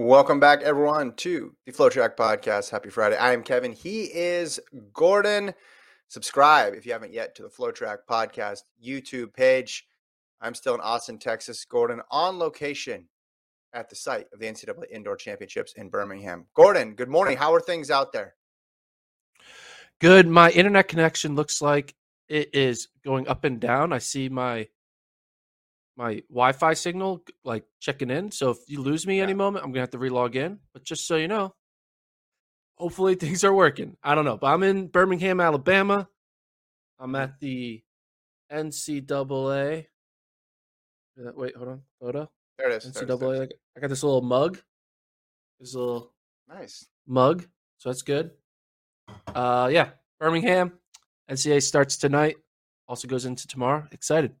Welcome back, everyone, to the FloTrack Podcast. Happy Friday. I am Kevin. He is Gordon. Subscribe if you haven't yet to the FloTrack Podcast YouTube page. I'm still in Austin, Texas. Gordon on location at the site of the NCAA Indoor Championships in Birmingham. Gordon, good morning. How are things out there? Good. My internet connection looks like it is going up and down. I see my my Wi-Fi signal like checking in. So if you lose me yeah. any moment, I'm gonna have to relog in. But just so you know, hopefully things are working. I don't know, but I'm in Birmingham, Alabama. I'm at the NCAA. Wait, hold on, photo. There it is. NCAA. I got this little mug. This little nice mug. So that's good. Uh, yeah, Birmingham. NCAA starts tonight. Also goes into tomorrow. Excited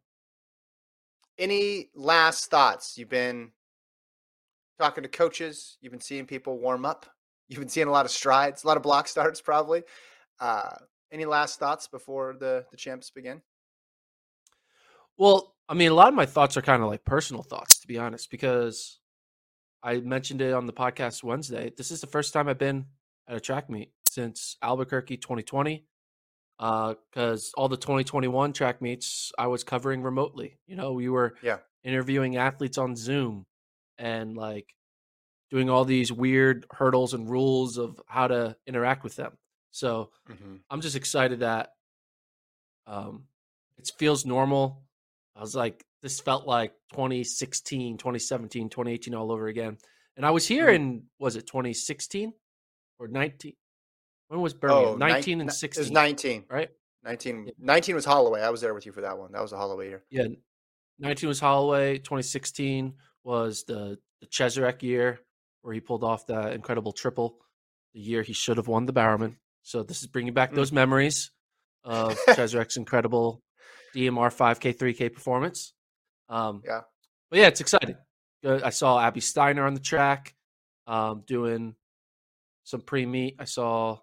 any last thoughts? You've been talking to coaches, you've been seeing people warm up, you've been seeing a lot of strides, a lot of block starts, probably. Uh, any last thoughts before the the champs begin? Well, I mean, a lot of my thoughts are kind of like personal thoughts, to be honest, because I mentioned it on the podcast Wednesday. This is the first time I've been at a track meet since Albuquerque 2020 because uh, all the 2021 track meets I was covering remotely. You know, we were yeah interviewing athletes on Zoom and like doing all these weird hurdles and rules of how to interact with them. So mm-hmm. I'm just excited that um, it feels normal. I was like, this felt like 2016, 2017, 2018 all over again. And I was here mm-hmm. in was it 2016 or 19? When was Birmingham? Oh, 19 ni- and 16. It was 19. Right? 19. 19 was Holloway. I was there with you for that one. That was a Holloway year. Yeah. 19 was Holloway. 2016 was the, the Cheserek year where he pulled off that incredible triple. The year he should have won the Bowerman. So this is bringing back mm. those memories of Cheserek's incredible DMR 5K, 3K performance. Um, yeah. But yeah, it's exciting. I saw Abby Steiner on the track um, doing some pre meet. I saw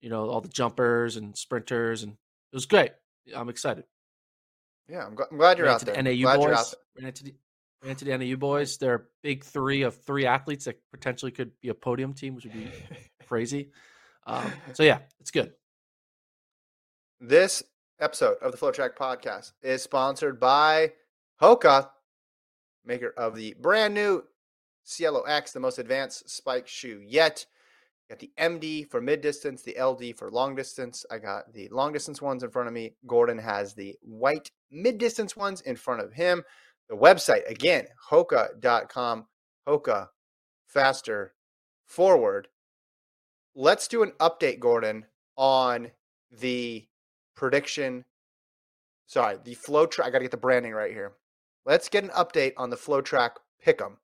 you know, all the jumpers and sprinters, and it was great. I'm excited. Yeah, I'm, I'm glad you're ran out there. The NAU glad boys. Ran into, the, ran into the NAU boys. They're big three of three athletes that potentially could be a podium team, which would be crazy. Um, so yeah, it's good. This episode of the FloTrack Podcast is sponsored by Hoka, maker of the brand new Cielo X, the most advanced spike shoe yet got the MD for mid distance, the LD for long distance. I got the long distance ones in front of me. Gordon has the white mid distance ones in front of him. The website, again, hoka.com, Hoka, faster, forward. Let's do an update, Gordon, on the prediction. Sorry, the FloTrack. I got to get the branding right here. Let's get an update on the FloTrack pick'em.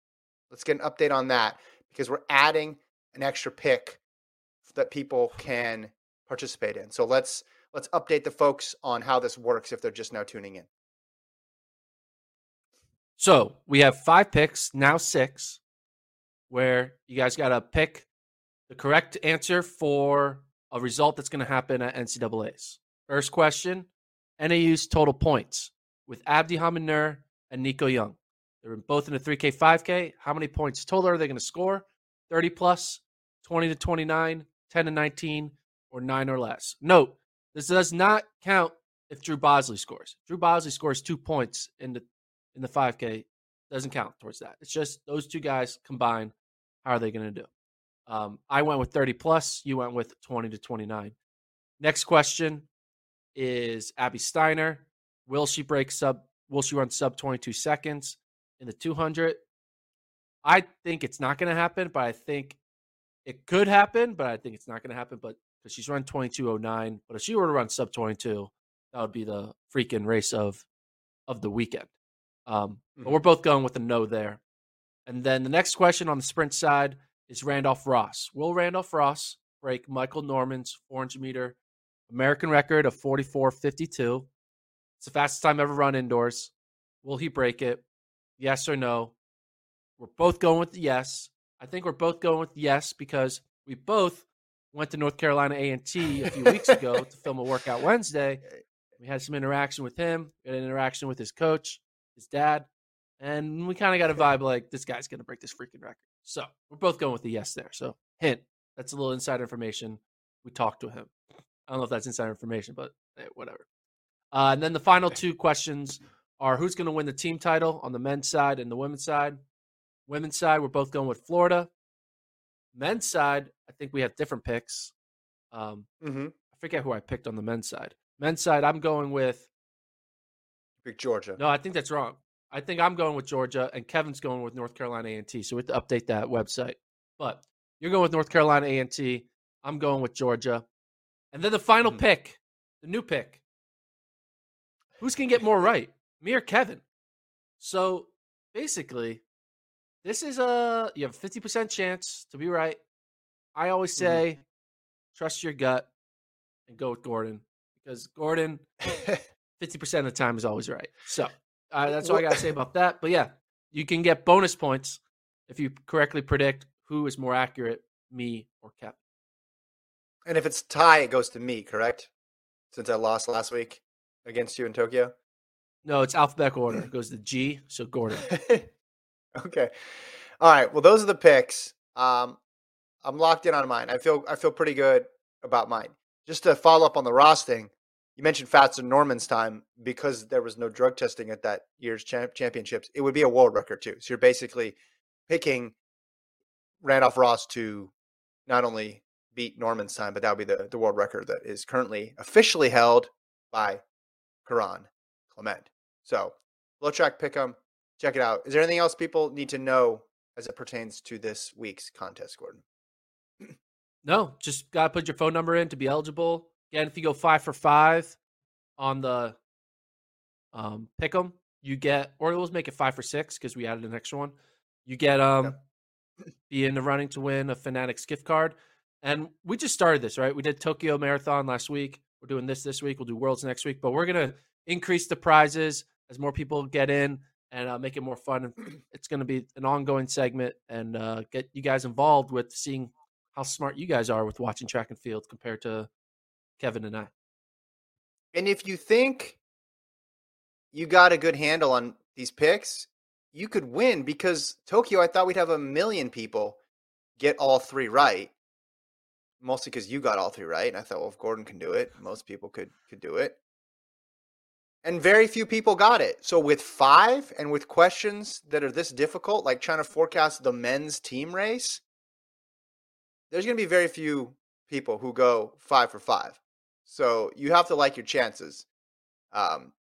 Let's get an update on that because we're adding an extra pick that people can participate in. So let's let's update the folks on how this works if they're just now tuning in. So we have five picks, now six, where you guys got to pick the correct answer for a result that's going to happen at NCAA's. First question NAU's total points with Abdihamid and Nico Young. They're both in the 3K, 5K. How many points total are they going to score? 30 plus, 20 to 29, 10 to 19, or 9 or less. Note, this does not count if Drew Bosley scores. Drew Bosley scores two points in the in the 5K. Doesn't count towards that. It's just those two guys combined. How are they going to do? Um, I went with 30 plus. You went with 20 to 29. Next question is Abby Steiner. Will she break sub? Will she run sub 22 seconds in the 200? I think it's not going to happen, but I think It could happen, but I think it's not going to happen. But because she's run 2209, but if she were to run sub 22, that would be the freaking race of of the weekend. Um, mm-hmm. But we're both going with a no there. And then the next question on the sprint side is Randolph Ross. Will Randolph Ross break Michael Norman's 400 meter American record of 44.52? It's the fastest time ever run indoors. Will he break it? Yes or no? We're both going with the yes. I think we're both going with yes because we both went to North Carolina A&T a few weeks ago to film a workout Wednesday. We had some interaction with him, we had an interaction with his coach, his dad, and we kind of got a vibe like this guy's going to break this freaking record. So we're both going with the yes there. So hint, that's a little inside information. We talked to him. I don't know if that's inside information, but hey, whatever. Uh, and then the final two questions are who's going to win the team title on the men's side and the women's side. Women's side, we're both going with Florida. Men's side, I think we have different picks. Um, mm-hmm. I forget who I picked on the men's side. Men's side, I'm going with. Pick Georgia. No, I think that's wrong. I think I'm going with Georgia, and Kevin's going with North Carolina A&T. So we have to update that website. But you're going with North Carolina A&T. I'm going with Georgia. And then the final mm-hmm. pick, the new pick. Who's going to get more right, me or Kevin? So basically, this is a you have a 50% chance to be right. I always mm-hmm. say mm-hmm. trust your gut and go with Gordon because Gordon 50% of the time is always right. So uh, that's all I got to say about that. But yeah, you can get bonus points if you correctly predict who is more accurate, me or Kevin. And if it's tie, it goes to me, correct? Since I lost last week against you in Tokyo. No, it's alphabetical order. It goes to G, so Gordon. okay. All right. Well, those are the picks. Um, I'm locked in on mine. I feel I feel pretty good about mine. Just to follow up on the Ross thing, you mentioned Fats and Norman's time because there was no drug testing at that year's champ- championships. It would be a world record too. So you're basically picking Randolph Ross to not only beat Norman's time, but that would be the, the world record that is currently officially held by Kerron Clement. So, FloTrack Pick'em, check it out. Is there anything else people need to know as it pertains to this week's contest, Gordon? no, just got to put your phone number in to be eligible. Again, if you go five for five on the um, Pick'em, you get, or let's make it five for six because we added an extra one. You get um, be in the running to win a Fanatics gift card. And we just started this, right? We did Tokyo Marathon last week. We're doing this this week. We'll do Worlds next week, but we're gonna increase the prizes as more people get in and uh, make it more fun. It's going to be an ongoing segment and uh, get you guys involved with seeing how smart you guys are with watching track and field compared to Kevin and I. And if you think you got a good handle on these picks, you could win because Tokyo, I thought we'd have a million people get all three right. Mostly because you got all three right. And I thought, well, if Gordon can do it, most people could could do it and very few people got it. So with five and with questions that are this difficult, like trying to forecast the men's team race, there's going to be very few people who go five for five. So you have to like your chances um,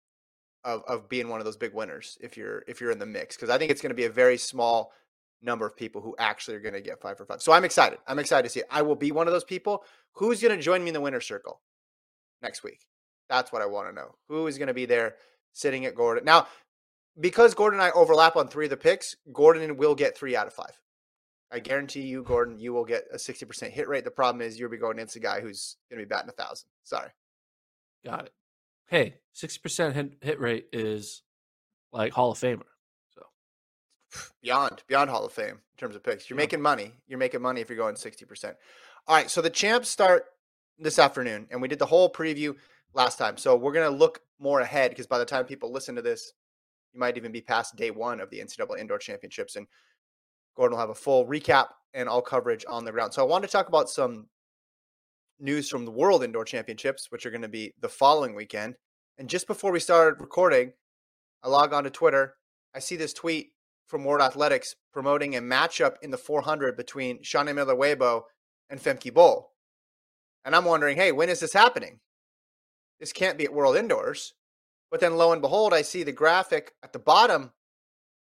of of being one of those big winners if you're if you're in the mix because I think it's going to be a very small number of people who actually are going to get five for five. So I'm excited. I'm excited to see it. I will be one of those people. Who's going to join me in the winner circle next week? That's what I want to know. Who is going to be there sitting at Gordon? Now, because Gordon and I overlap on three of the picks, Gordon will get three out of five. I guarantee you, Gordon, you will get a 60% hit rate. The problem is you'll be going against a guy who's going to be batting a thousand. Sorry. Got it. Hey, 60% hit, hit rate is like Hall of Famer. So beyond, beyond Hall of Fame in terms of picks. You're yeah. making money. You're making money if you're going 60%. All right. So the champs start this afternoon, and we did the whole preview last time. So we're going to look more ahead because by the time people listen to this, you might even be past day one of the NCAA Indoor Championships. And Gordon will have a full recap and all coverage on the ground. So I want to talk about some news from the World Indoor Championships, which are going to be the following weekend. And just before we started recording, I log on to Twitter. I see this tweet from World Athletics promoting a matchup in the 400 between Shaunae Miller-Uibo and Femke Bol. And I'm wondering, hey, when is this happening? This can't be at World Indoors. But then lo and behold, I see the graphic at the bottom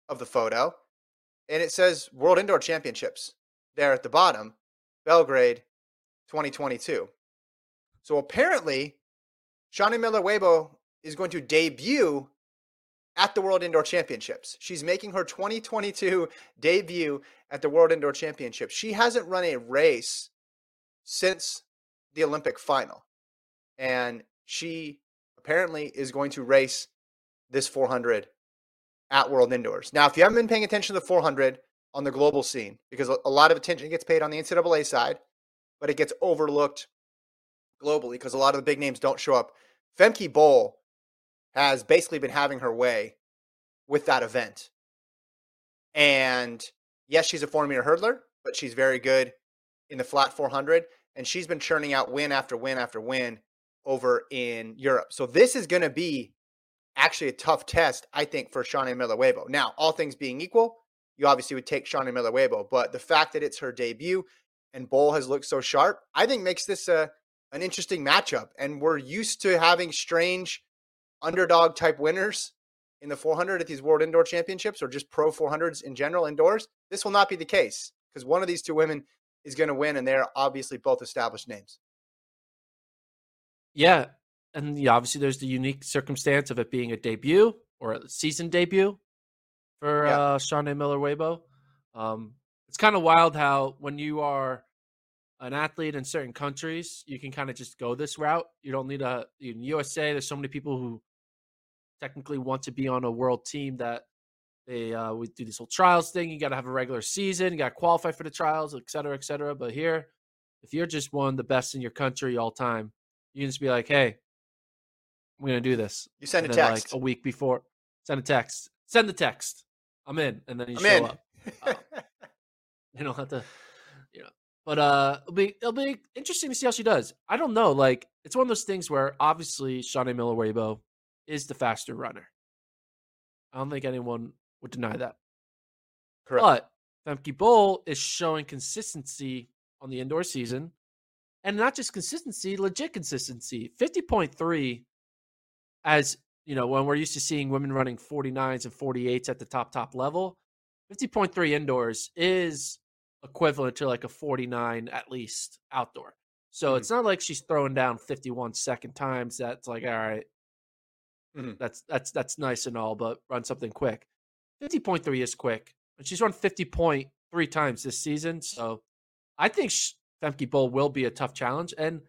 of the photo and it says World Indoor Championships there at the bottom. Belgrade 2022. So apparently, Shaunae Miller Uibo is going to debut at the World Indoor Championships. She's making her 2022 debut at the World Indoor Championships. She hasn't run a race since the Olympic final. And she apparently is going to race this 400 at World Indoors. Now, if you haven't been paying attention to the 400 on the global scene, because a lot of attention gets paid on the NCAA side, but it gets overlooked globally because a lot of the big names don't show up. Femke Bol has basically been having her way with that event. And yes, she's a 4 meter hurdler, but she's very good in the flat 400. And she's been churning out win after win after win over in Europe. So this is going to be actually a tough test, I think, for Shaunae Miller Uibo. Now, all things being equal, you obviously would take Shaunae Miller Uibo, but the fact that it's her debut and Bol has looked so sharp, I think makes this a an interesting matchup. And we're used to having strange underdog type winners in the 400 at these World Indoor Championships or just Pro 400s in general indoors. This will not be the case because one of these two women is going to win, and they're obviously both established names. Yeah, and yeah, obviously there's the unique circumstance of it being a debut or a season debut for yeah. uh, Shaunae Miller Uibo. Um, it's kind of wild how when you are an athlete in certain countries, you can kind of just go this route. You don't need a in USA. There's so many people who technically want to be on a world team that they uh, we do this whole trials thing. You got to have a regular season. You got to qualify for the trials, et cetera, et cetera. But here, if you're just one of the best in your country all time, you can just be like, "Hey, we're gonna do this." You send and a text like a week before. Send a text. Send the text. I'm in, and then you I'm show in. up. Um, you don't have to, you know. But uh, it'll be it'll be interesting to see how she does. I don't know. Like it's one of those things where obviously Shaunae Miller Uibo is the faster runner. I don't think anyone would deny that. Correct. But Femke Bol is showing consistency on the indoor season. And not just consistency, legit consistency. 50.3 as you know, when we're used to seeing women running 49s and 48s at the top, top level, 50.3 indoors is equivalent to like a 49 at least outdoor. So mm-hmm. it's not like she's throwing down 51 second times. That's like, all right, mm-hmm. that's that's that's nice and all, but run something quick. 50.3 is quick. And she's run 50.3 times this season. So I think Femke Bol will be a tough challenge. And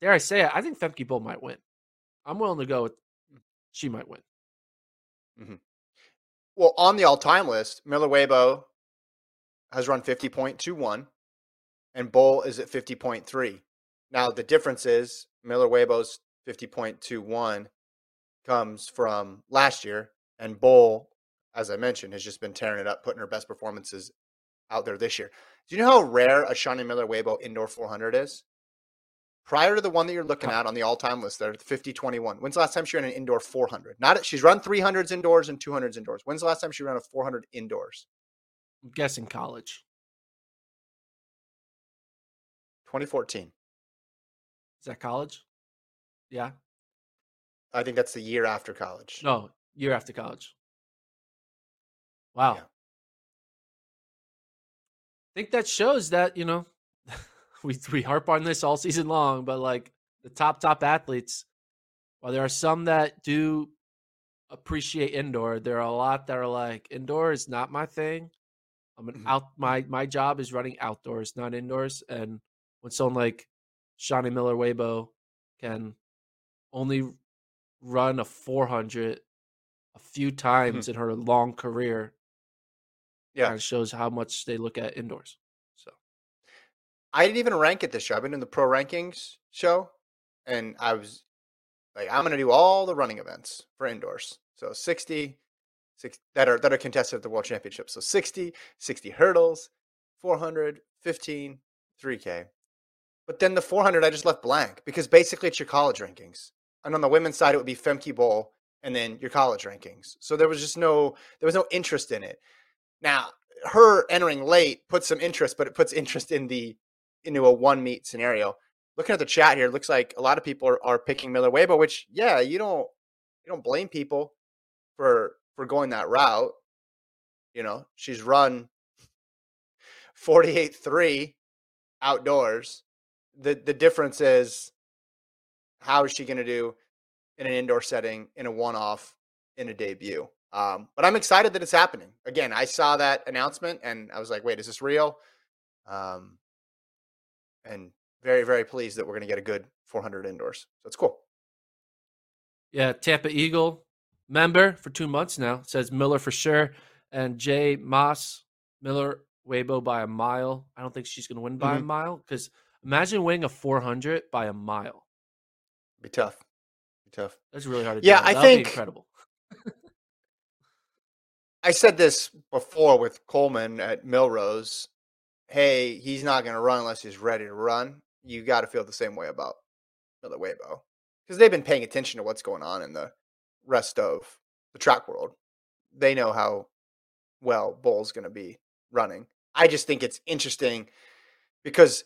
dare I say it, I think Femke Bol might win. I'm willing to go with she might win. Mm-hmm. Well, on the all time list, Miller Uibo has run 50.21 and Bol is at 50.3. Now, the difference is Miller Uibo's 50.21 comes from last year, and Bol, as I mentioned, has just been tearing it up, putting her best performances out there this year. Do you know how rare a Shaunae Miller Uibo indoor 400 is? prior to the one that you're looking uh-huh. at on the all-time list there 50-21 when's the last time she ran an indoor 400 not she's run 300s indoors and 200s indoors. When's the last time she ran a 400 indoors? I'm guessing college. 2014 is that college? Yeah. I think that's the year after college. No year after college. Wow. Yeah. I think that shows that you know we we harp on this all season long, but like the top top athletes, while there are some that do appreciate indoor, there are a lot that are like indoor is not my thing. I'm an mm-hmm. out my my job is running outdoors, not indoors. And when someone like Shaunae Miller Uibo can only run a 400 a few times mm-hmm. in her long career, yeah, it shows how much they look at indoors. So I didn't even rank it this show. I've been in the pro rankings show, and I was like, I'm going to do all the running events for indoors. So 60, 60 that are that are contested at the World Championship. So 60, 60 hurdles, 400, 15, 3K. But then the 400 I just left blank because basically it's your college rankings. And on the women's side, it would be Femke Bol and then your college rankings. So there was just no there was no interest in it. Now, her entering late puts some interest, but it puts interest in the into a one meet scenario. Looking at the chat here, looks like a lot of people are, are picking Miller Uibo, which yeah, you don't you don't blame people for for going that route. You know, she's run 48-3 outdoors. The the difference is how is she going to do in an indoor setting in a one off in a debut. Um, but I'm excited that it's happening. Again, I saw that announcement and I was like, wait, is this real? Um, and very, very pleased that we're going to get a good 400 indoors. So it's cool. Yeah, Tampa Eagle member for two months now says Miller for sure. And Jay Moss, Miller Uibo by a mile. I don't think she's going to win by mm-hmm. a mile because imagine winning a 400 by a mile. Be tough. Be tough. That's really hard to yeah, do. Yeah, I think incredible. I said this before with Coleman at Millrose. Hey, he's not going to run unless he's ready to run. You got to feel the same way about Miller Uibo because they've been paying attention to what's going on in the rest of the track world. They know how well Bol's going to be running. I just think it's interesting because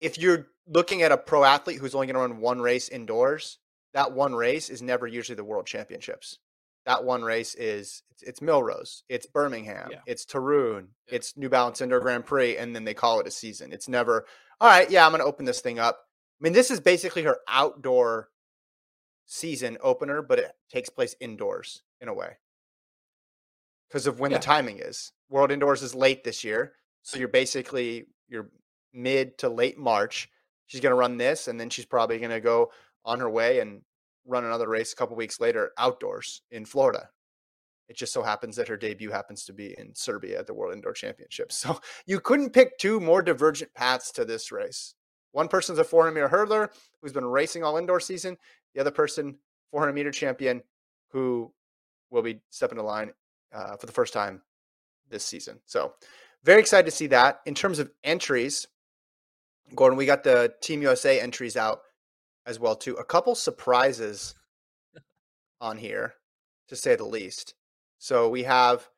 if you're looking at a pro athlete who's only going to run one race indoors, that one race is never usually the world championships that one race is it's, it's Millrose, it's Birmingham, yeah. it's Toruń, yeah. it's New Balance Indoor Grand Prix, and then they call it a season. It's never all right. Yeah, I'm going to open this thing up. I mean, this is basically her outdoor season opener, but it takes place indoors in a way because of when yeah. the timing is. World Indoors is late this year, so you're basically you're mid to late March. She's going to run this, and then she's probably going to go on her way and run another race a couple weeks later outdoors in Florida. It just so happens that her debut happens to be in Serbia at the World Indoor Championships. So you couldn't pick two more divergent paths to this race. One person's a 400 meter hurdler who's been racing all indoor season. The other person, 400 meter champion, who will be stepping the line uh, for the first time this season. So very excited to see that. In terms of entries, Gordon, we got the Team USA entries out as well too. A couple surprises on here, to say the least. So we have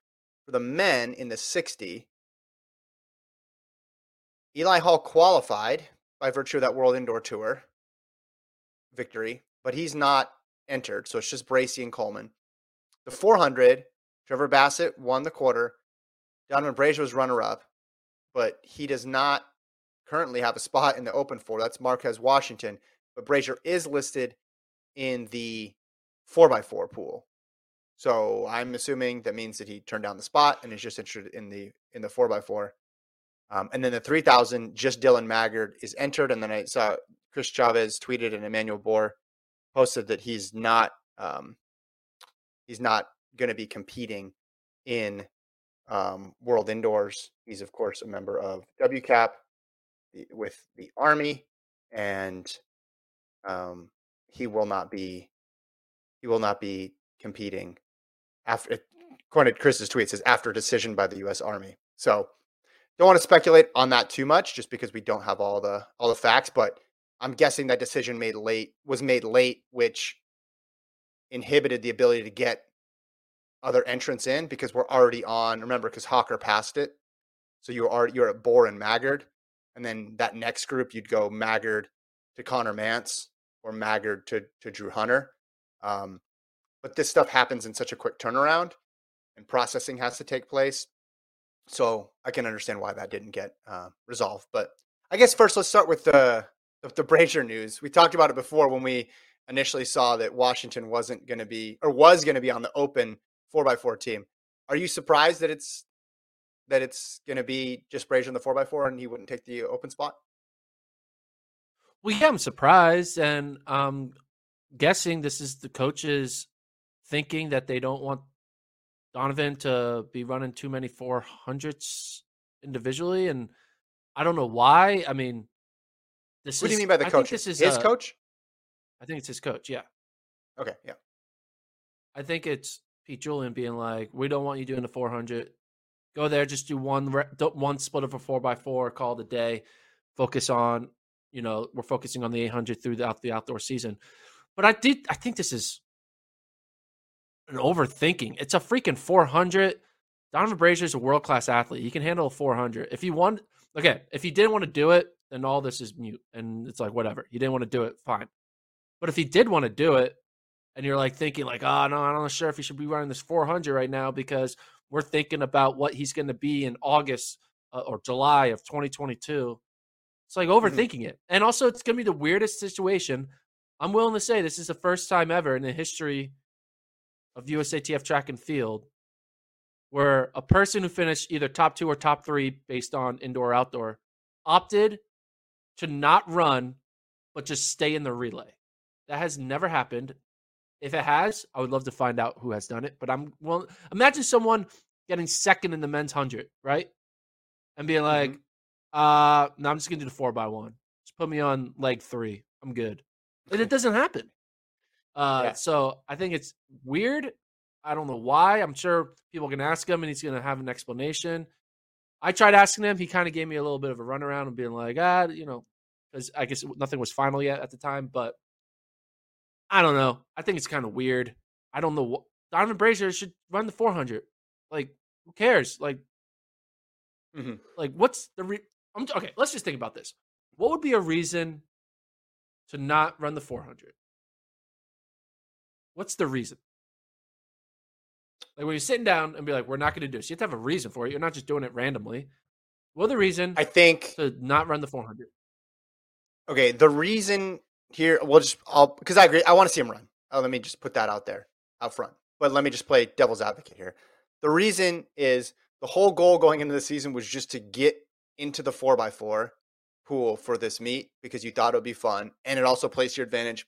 for the men in the 60, Eli Hall qualified by virtue of that World Indoor Tour victory, but he's not entered. So it's just Bracy and Coleman. The 400, Trevor Bassett won the quarter. Donavan Brazier was runner up, but he does not currently have a spot in the open four. That's Marqueze Washington but Brazier is listed in the 4x4 pool. So I'm assuming that means that he turned down the spot and is just interested in the in the 4x4. Um, and then the 3000, just Dillon Maggard is entered. And then I saw Chris Chavez tweeted and Emmanuel Bor posted that he's not um, he's not going to be competing in um, World Indoors. He's of course a member of WCAP with the Army, and um, he will not be he will not be competing after according to Chris's tweet says after decision by the US Army. So don't want to speculate on that too much just because we don't have all the all the facts, but I'm guessing that decision made late was made late, which inhibited the ability to get other entrants in because we're already on. Remember, because Hocker passed it, so you are you're at Bor and Maggard, and then that next group you'd go Maggard to Connor Mantz, or Maggard to to Drew Hunter. Um, but this stuff happens in such a quick turnaround, and processing has to take place. So I can understand why that didn't get uh, resolved. But I guess first let's start with the the Brazier news. We talked about it before when we initially saw that Washington wasn't going to be or was going to be on the open four x four team. Are you surprised that it's that it's going to be just Brazier in the four x four and he wouldn't take the open spot? Well, yeah, I'm surprised, and I'm guessing this is the coaches thinking that they don't want Donavan to be running too many 400s individually, and I don't know why. I mean, this. What is, do you mean by the coach? This is his a, coach. I think it's his coach. Yeah. Okay. Yeah. I think it's Pete Julian being like, "We don't want you doing the 400. Go there, just do one one split of a four by four. Call the day. Focus on you know we're focusing on the 800 throughout the outdoor season. But I did I think this is an overthinking. It's a freaking 400. Donavan Brazier is a world class athlete. He can handle a 400. If he want, okay, if he didn't want to do it, then all this is mute, and it's like whatever. He didn't want to do it, fine. But if he did want to do it, and you're like thinking like, oh no, I'm not sure if he should be running this 400 right now because we're thinking about what he's going to be in August uh, or July of 2022 It's like Mm-hmm. overthinking it. And also, it's going to be the weirdest situation. I'm willing to say this is the first time ever in the history of USATF track and field where a person who finished either top two or top three based on indoor or outdoor opted to not run, but just stay in the relay. That has never happened. If it has, I would love to find out who has done it. But I'm well. Imagine someone getting second in the men's hundred, right? And being like, uh, no, I'm just gonna do the four by one. Just put me on leg three. I'm good. And it doesn't happen. Uh, Yeah. so I think it's weird. I don't know why. I'm sure people can ask him, and he's gonna have an explanation. I tried asking him. He kind of gave me a little bit of a runaround and being like, ah, you know, because I guess nothing was final yet at the time. But I don't know. I think it's kind of weird. I don't know. What, Donavan Brazier should run the 400. Like, who cares? Like, Mhm. like what's the re- I'm okay. Let's just think about this. What would be a reason to not run the 400? What's the reason? Like when you're sitting down and be like, "We're not going to do this," you have to have a reason for it. You're not just doing it randomly. What the reason I think to not run the 400? okay. The reason here, we'll just I'll because I agree. I want to see him run. Uh, let me just put that out there out front. But let me just play devil's advocate here. The reason is the whole goal going into the season was just to get into the four x four pool for this meet because you thought it would be fun, and it also plays to your advantage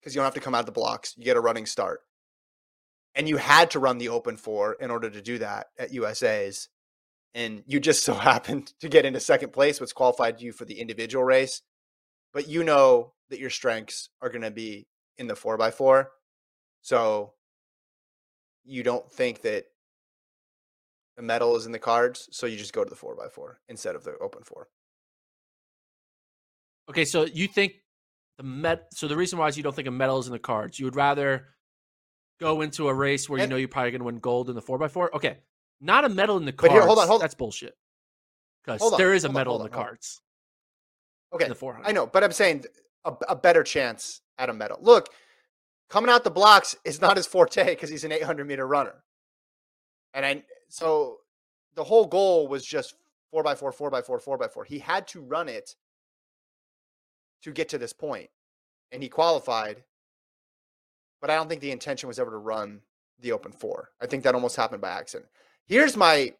because you don't have to come out of the blocks. You get a running start, and you had to run the open four in order to do that at USA's, and you just so happened to get into second place, which qualified you for the individual race. But you know that your strengths are going to be in the four x four, so you don't think that a medal is in the cards, so you just go to the four x four instead of the open four. Okay, so you think the met? So the reason why is you don't think a medal is in the cards. You would rather go into a race where you know you're probably going to win gold in the four x four. Okay, not a medal in the But cards. here, hold on, hold on. That's bullshit. Because there is a on, medal in the on, cards Okay, in the 400. I know, but I'm saying a, a better chance at a medal. Look, coming out the blocks is not his forte because he's an 800 meter runner, and I so the whole goal was just four by four, four by four, four by four. He had to run it to get to this point, and he qualified. But I don't think the intention was ever to run the open four. I think that almost happened by accident. Here's my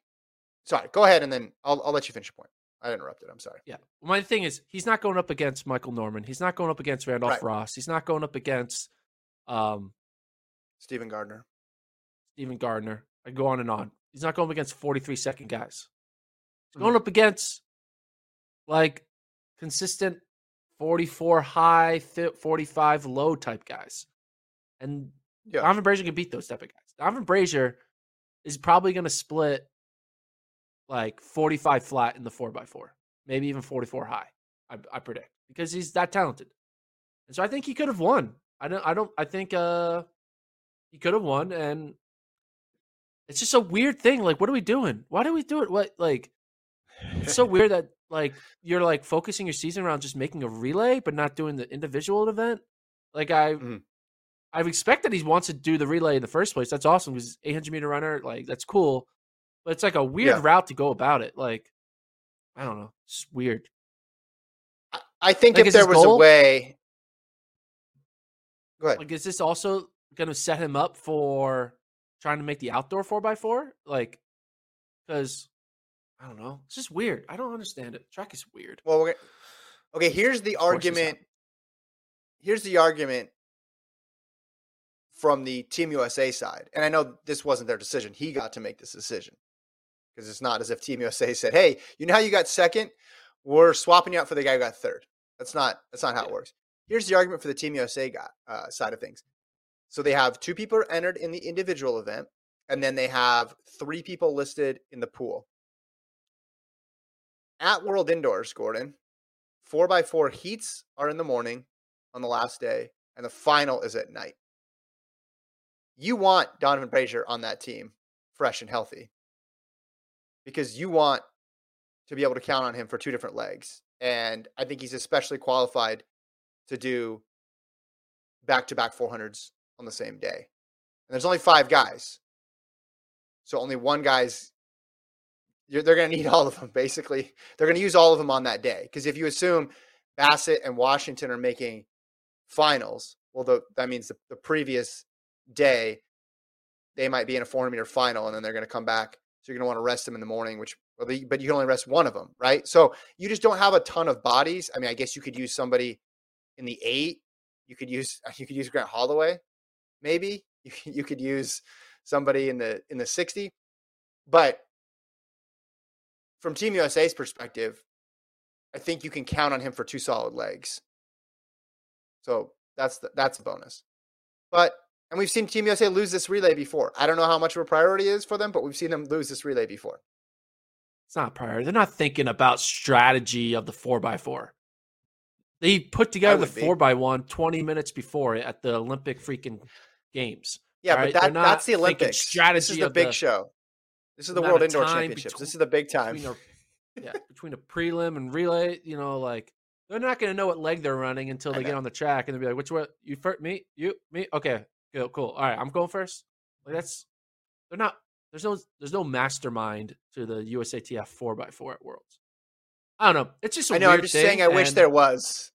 sorry. Go ahead, and then I'll I'll let you finish your point. I interrupted. I'm sorry. Yeah. My thing is, he's not going up against Michael Norman. He's not going up against Randolph Right. Ross. He's not going up against um, Steven Gardiner. Steven Gardiner. I go on and on. He's not going up against 43 second guys. He's Mhm. going up against like consistent 44 high, fi- 45 low type guys. And Yeah. Donavan Brazier can beat those type of guys. Donavan Brazier is probably going to split like 45 flat in the 4x4, maybe even 44 high, I, I predict, because he's that talented. And so I think he could have won. I don't, I don't, I think uh he could have won. And it's just a weird thing. Like, what are we doing? Why do we do it? What, like, it's so weird that like you're like focusing your season around just making a relay but not doing the individual event like i Mhm. i've expected he wants to do the relay in the first place that's awesome because 800 meter runner like that's cool but it's like a weird Yeah. route to go about it like i don't know it's weird I- I think Like, if there was a way. Go ahead. like is this also going to set him up for trying to make the outdoor 4x4 like because i don't know it's just weird i don't understand it track is weird Well, we're, okay. Here's the argument. Here's the argument from the Team USA side, and I know this wasn't their decision. He got to make this decision because it's not as if Team USA said, "Hey, you know how you got second? We're swapping you out for the guy who got third. That's not. That's not how it works. Here's the argument for the Team USA guy, uh, side of things. So they have two people entered in the individual event, and then they have three people listed in the pool. At World Indoors, Gordon, four by four heats are in the morning on the last day, and the final is at night. You want Donavan Brazier on that team, fresh and healthy, because you want to be able to count on him for two different legs. And I think he's especially qualified to do back to back 400s on the same day. And there's only five guys. So only one guy's they're going to need all of them. Basically, they're going to use all of them on that day. Because if you assume Bassett and Washington are making finals, well, the, that means the, the previous day they might be in a 400 meter final, and then they're going to come back. So you're going to want to rest them in the morning, which but you can only rest one of them, right? So you just don't have a ton of bodies. I mean, I guess you could use somebody in the eight. You could use you could use Grant Holloway, maybe you, you could use somebody in the in the 60 but from team usa's perspective i think you can count on him for two solid legs. So that's the, that's a bonus. But and we've seen team usa lose this relay before. I don't know how much of a priority is for them but we've seen them lose this relay before. It's not priority. They're not thinking about strategy of the 4x4 they put together the 4x1 20 minutes before at the olympic freaking games yeah, right? but that, that's the Olympics. Strategy this is the big the, show. This is the World Indoor Championships. Between, this is the big time. Between a, yeah, between a prelim and relay, you know, like they're not going to know what leg they're running until they get on the track, and they'll be like, "Which one? You first? Me? You? Me? Okay, cool, cool. All right, I'm going first. Like that's they're not. There's no there's no mastermind to the USATF four x four at Worlds. I don't know. It's just I know. I'm just saying. I wish there was.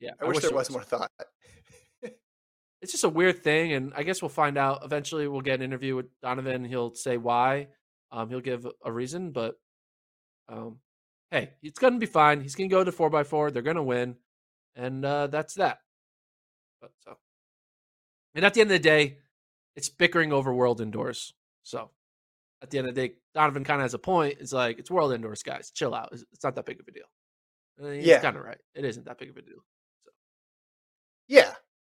Yeah, I, I wish, wish, there was, was more thought it's just a weird thing, and I guess we'll find out. Eventually, we'll get an interview with Donavan. He'll say why. Um, he'll give a reason, but um, hey, it's gonna be fine. He's gonna go to four x four. They're gonna win, and uh, that's that. But so, and at the end of the day, it's bickering over world indoors. So, at the end of the day, Donavan kind of has a point. It's like it's world indoors, guys. Chill out. It's, it's not that big of a deal. And he's yeah, kind of right. It isn't that big of a deal. So, yeah,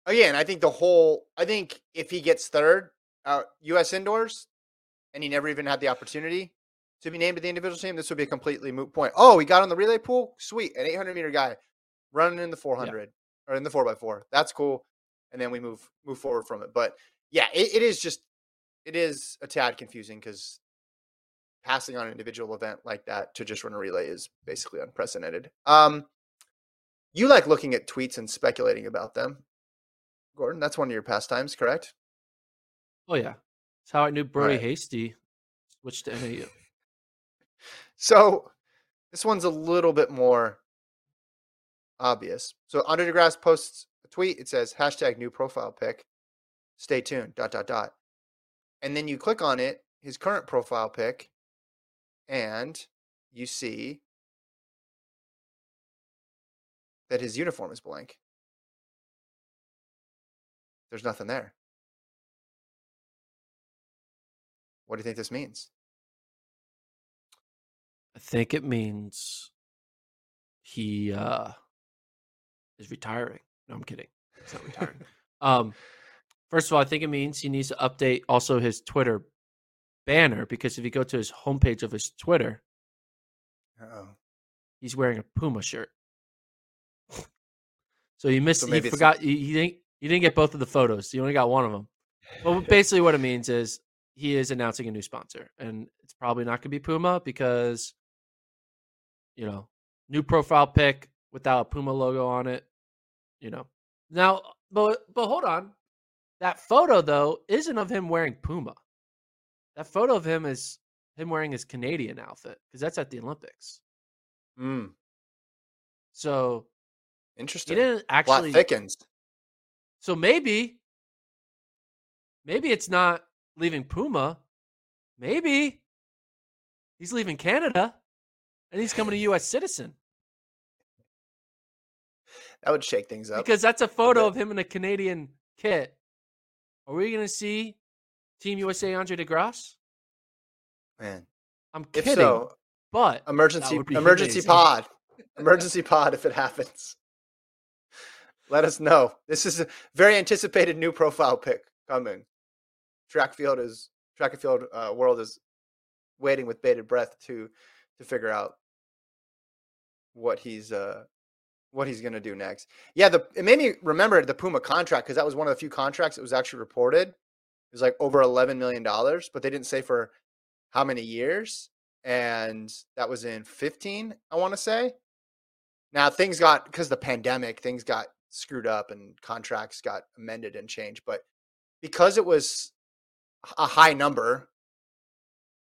again, I think the whole, I think if he gets third, uh, U.S. indoors, and he never even had the opportunity to be named to the individual team, this would be a completely moot point. Oh, he got on the relay pool, sweet, an 800 meter guy running in the 400 yeah. or in the 4x4. That's cool, and then we move move forward from it. But yeah, it, it is just it is a tad confusing because passing on an individual event like that to just run a relay is basically unprecedented. Um, you like looking at tweets and speculating about them. Gordon. That's one of your pastimes, correct? Oh yeah, that's how I knew Brodey right. Hasty switched to NAU. so this one's a little bit more obvious. So Andre DeGrasse posts a tweet. It says hashtag new profile pic. Stay tuned. Dot dot dot. And then you click on it, his current profile pic, and you see that his uniform is blank. There's nothing there. What do you think this means? I think it means he uh, is retiring. No, I'm kidding. He's not retiring. um, first of all, I think it means he needs to update also his Twitter banner because if you go to his homepage of his Twitter, Uh-oh. he's wearing a Puma shirt. so you missed. So he forgot. You, you think you didn't get both of the photos. You only got one of them. Well, basically, what it means is he is announcing a new sponsor, and it's probably not going to be Puma because, you know, new profile pic without a Puma logo on it. You know, now, but but hold on, that photo though isn't of him wearing Puma. That photo of him is him wearing his Canadian outfit because that's at the Olympics. Hmm. So interesting. He didn't actually Plot thickens. So maybe, maybe it's not leaving Puma. Maybe he's leaving Canada and he's coming a U.S. citizen. That would shake things up. Because that's a photo of him in a Canadian kit. Are we going to see Team USA Andre DeGrasse? Man, I'm kidding. So, but emergency emergency amazing. pod, emergency pod if it happens. Let us know. This is a very anticipated new profile pick coming. Track field is track and field uh, world is waiting with bated breath to to figure out what he's uh what he's gonna do next. Yeah, the it made me remember the Puma contract because that was one of the few contracts that was actually reported. It was like over eleven million dollars, but they didn't say for how many years. And that was in fifteen, I want to say. Now things got because the pandemic, things got screwed up and contracts got amended and changed. But because it was a high number,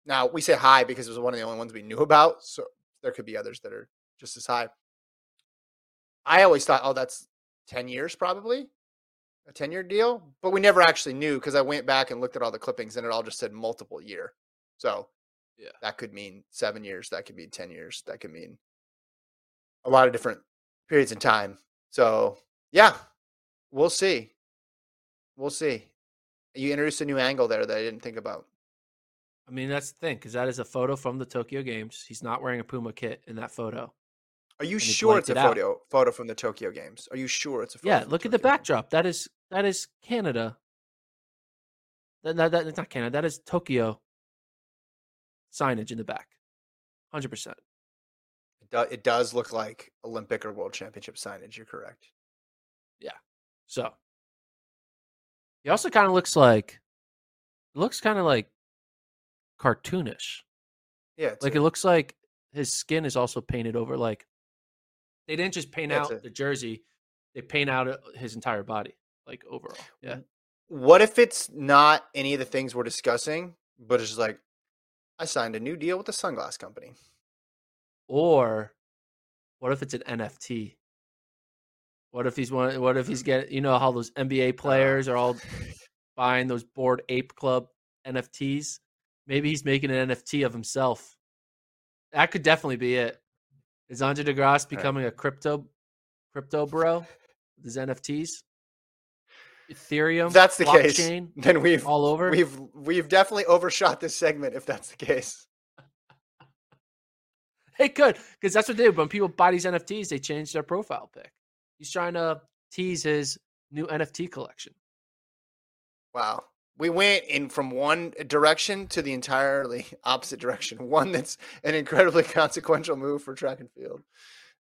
Now we say high because it was one of the only ones we knew about. So there could be others that are just as high. I always thought, oh, that's 10 years probably, a 10 year deal. But we never actually knew because I went back and looked at all the clippings and it all just said multiple year. So Yeah. that could mean seven years, that could mean 10 years, that could mean a lot of different periods in time. So yeah, we'll see. We'll see. You introduced a new angle there that I didn't think about. I mean, that's the thing, because that is a photo from the Tokyo Games. He's not wearing a Puma kit in that photo. Are you sure it's a it out. photo photo from the Tokyo Games? Are you sure it's a photo? Yeah, look at the Tokyo Games? backdrop. That is that is Canada. That, that, that- that's not Canada. That is Tokyo signage in the back. Hundred percent. It does look like Olympic or World Championship signage. You're correct. So he also kind of looks like looks kind of like cartoonish. Yeah, Like a- it looks like his skin is also painted over. Like they didn't just paint Yeah, it's out a- the jersey; they paint out uh, his entire body, like overall. Yeah, What if it's not any of the things we're discussing, but it's just like I signed a new deal with the sunglass company. Or what if it's an NFT? What if he's one? What if he's getting? You know how those NBA ah. players are all buying those Bored Ape club NFTs? Maybe he's making an NFT of himself. That could definitely be it. Is Andre De Grasse becoming a crypto crypto bro with his NFTs? Ethereum. If that's the case, blockchain, then we've all over. we've we've definitely overshot this segment. If that's the case, It could, because that's what they do. When people buy these NFTs, they change their profile pic. He's trying to tease his new NFT collection. wow, we went in from one direction to the entirely opposite direction. One that's an incredibly consequential move for track and field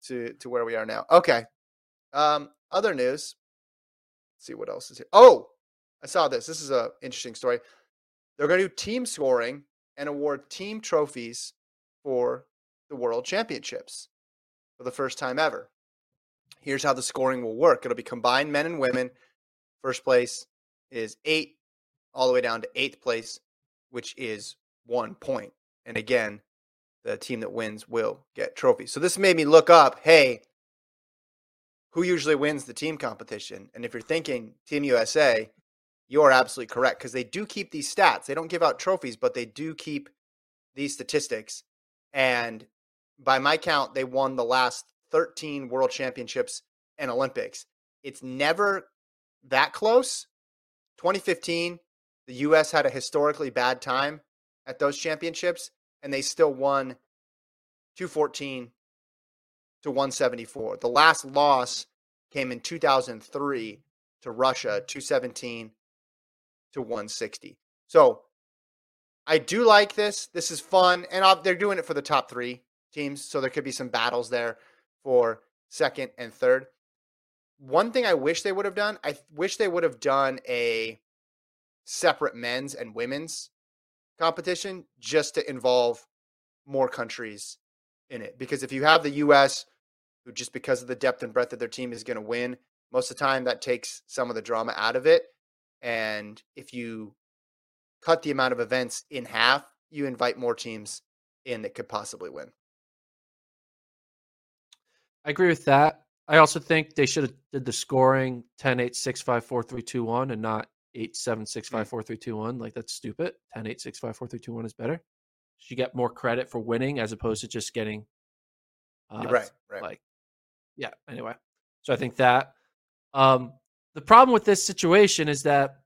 to to where we are now. Okay, um, other news. Let's see what else is here. Oh, I saw this. This is a interesting story. They're going to do team scoring and award team trophies for the World Championships for the first time ever. Here's how the scoring will work. It'll be combined men and women. First place is eight, all the way down to eighth place, which is one point. And again, the team that wins will get trophies. So this made me look up, hey, who usually wins the team competition? And if you're thinking Team USA, you're absolutely correct because they do keep these stats. They don't give out trophies, but they do keep these statistics. And by my count, they won the last 13 world championships and Olympics. It's never that close. 2015, the US had a historically bad time at those championships, and they still won 214 to 174. The last loss came in 2003 to Russia, 217 to 160. So I do like this. This is fun, and they're doing it for the top three teams, so there could be some battles there for second and third. One thing I wish they would have done, I wish they would have done a separate men's and women's competition just to involve more countries in it. Because if you have the US, who just because of the depth and breadth of their team is going to win, most of the time that takes some of the drama out of it. And if you cut the amount of events in half, you invite more teams in that could possibly win. I agree with that. I also think they should have did the scoring 10 8 6 5 4 3 2 1 and not 8 7 6 5 4 3 2 1. Like that's stupid. 10 8 6 5 4 3 2 1 is better. You get more credit for winning as opposed to just getting uh, right, right. like yeah anyway so i think that um the problem with this situation is that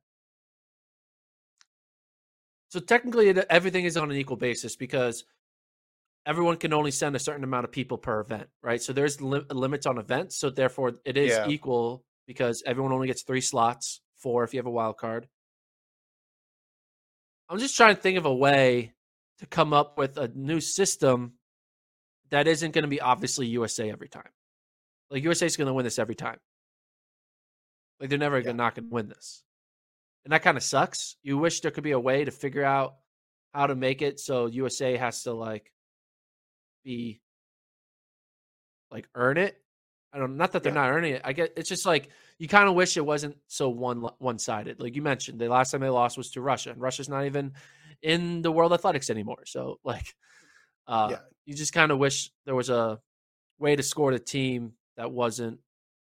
so technically everything is on an equal basis because everyone can only send a certain amount of people per event right so there's li- limits on events so therefore it is Yeah. equal because everyone only gets three slots four if you have a wild card i'm just trying to think of a way to come up with a new system that isn't going to be obviously USA every time. Like USA is going to win this every time. Like they're never Yeah. gonna not going to win this, and that kind of sucks. You wish there could be a way to figure out how to make it so USA has to like be like earn it. I don't. Not that they're Yeah. not earning it. I get. It's just like you kind of wish it wasn't so one one sided. Like you mentioned, the last time they lost was to Russia, and Russia's not even in the world athletics anymore. So like, uh, Yeah. you just kind of wish there was a way to score the team that wasn't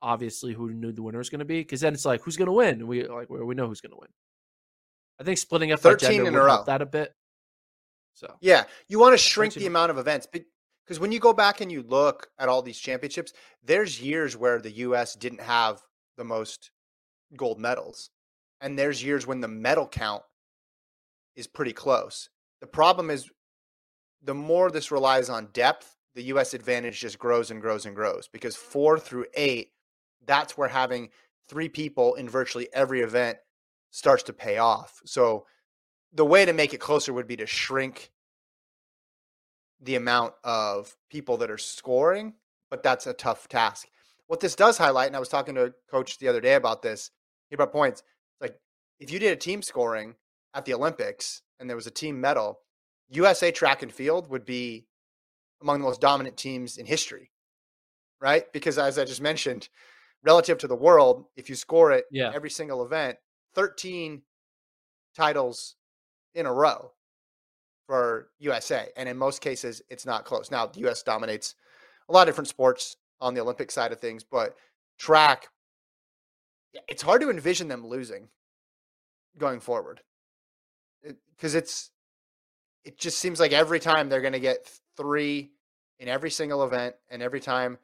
obviously who knew the winner was going to be, because then it's like who's going to win? And we like we know who's going to win. I think splitting up 13 gender in a row. that a bit. So Yeah, you want to shrink the amount of events because when you go back and you look at all these championships, there's years where the U.S. didn't have the most gold medals, and there's years when the medal count is pretty close. The problem is, the more this relies on depth, the U.S. advantage just grows and grows and grows because four through eight, that's where having three people in virtually every event starts to pay off. So the way to make it closer would be to shrink the amount of people that are scoring, but that's a tough task. What this does highlight, and I was talking to a coach the other day about this, he brought points. Like if you did a team scoring at the Olympics and there was a team medal, USA track and field would be among the most dominant teams in history, right? Because as I just mentioned, relative to the world, if you score it Yeah. every single event, 13 titles in a row for USA. And in most cases, it's not close. Now, the US dominates a lot of different sports on the Olympic side of things, but track, it's hard to envision them losing going forward because it's, it just seems like every time they're going to get three in every single event, and every time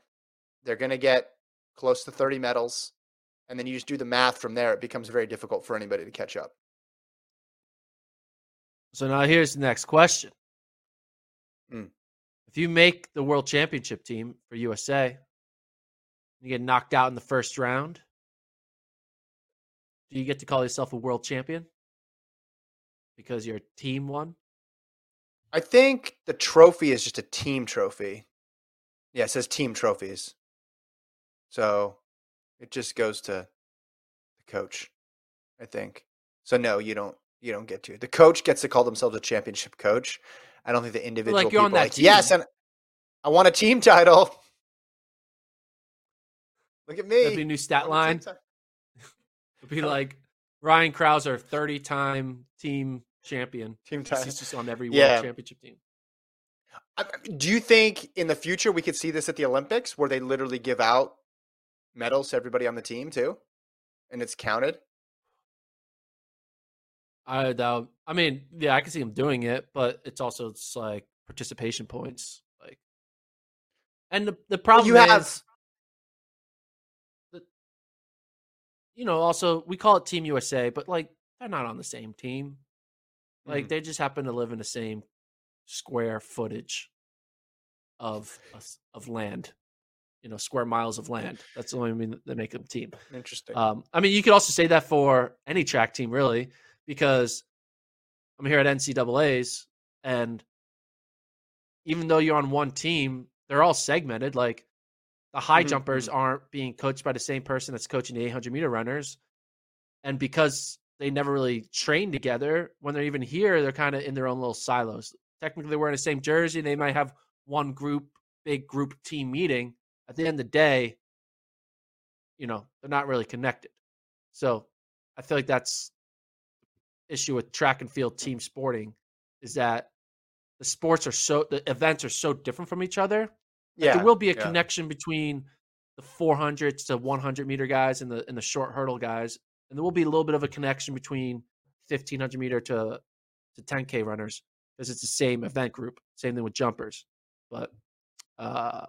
they're going to get close to 30 medals. And then you just do the math from there. It becomes very difficult for anybody to catch up. So now here's the next question. Mm. If you make the world championship team for USA, you get knocked out in the first round, do you get to call yourself a world champion? Because your team won? I think the trophy is just a team trophy. Yeah, it says team trophies. So it just goes to the coach, I think. So no, you don't you don't get to. The coach gets to call themselves a championship coach. I don't think the individual like, you're on that like, yes, and I want a team title. Look at me. That'd be a new stat I want a line. team It'd be like Ryan Crouser, 30 time team champion. Team title. He's just on every world Yeah. championship team. Do you think in the future we could see this at the Olympics where they literally give out medals to everybody on the team too? And it's counted? I doubt. I mean, yeah, I can see him doing it, but it's also it's like participation points. Like, and the the problem you have- that, you know, also we call it Team USA, but like they're not on the same team. Like Mhm. they just happen to live in the same square footage of of land. You know, square miles of land. That's the only mean that make them team. Interesting. Um, I mean, you could also say that for any track team, really, because I'm here at NCAA's, and even though you're on one team, they're all segmented. Like the high Mhm, jumpers aren't being coached by the same person that's coaching the 800 meter runners, and because they never really train together, when they're even here, they're kind of in their own little silos. Technically, they're wearing the same jersey. They might have one group, big group team meeting. At the end of the day, you know, they're not really connected. So I feel like that's issue with track and field team sporting is that the sports are so the events are so different from each other. yeah. there will be a yeah. connection between the 400 to 100 meter guys and the and the short hurdle guys, and there will be a little bit of a connection between 1500 meter to to 10k runners because it's the same event group. Same thing with jumpers, but uh,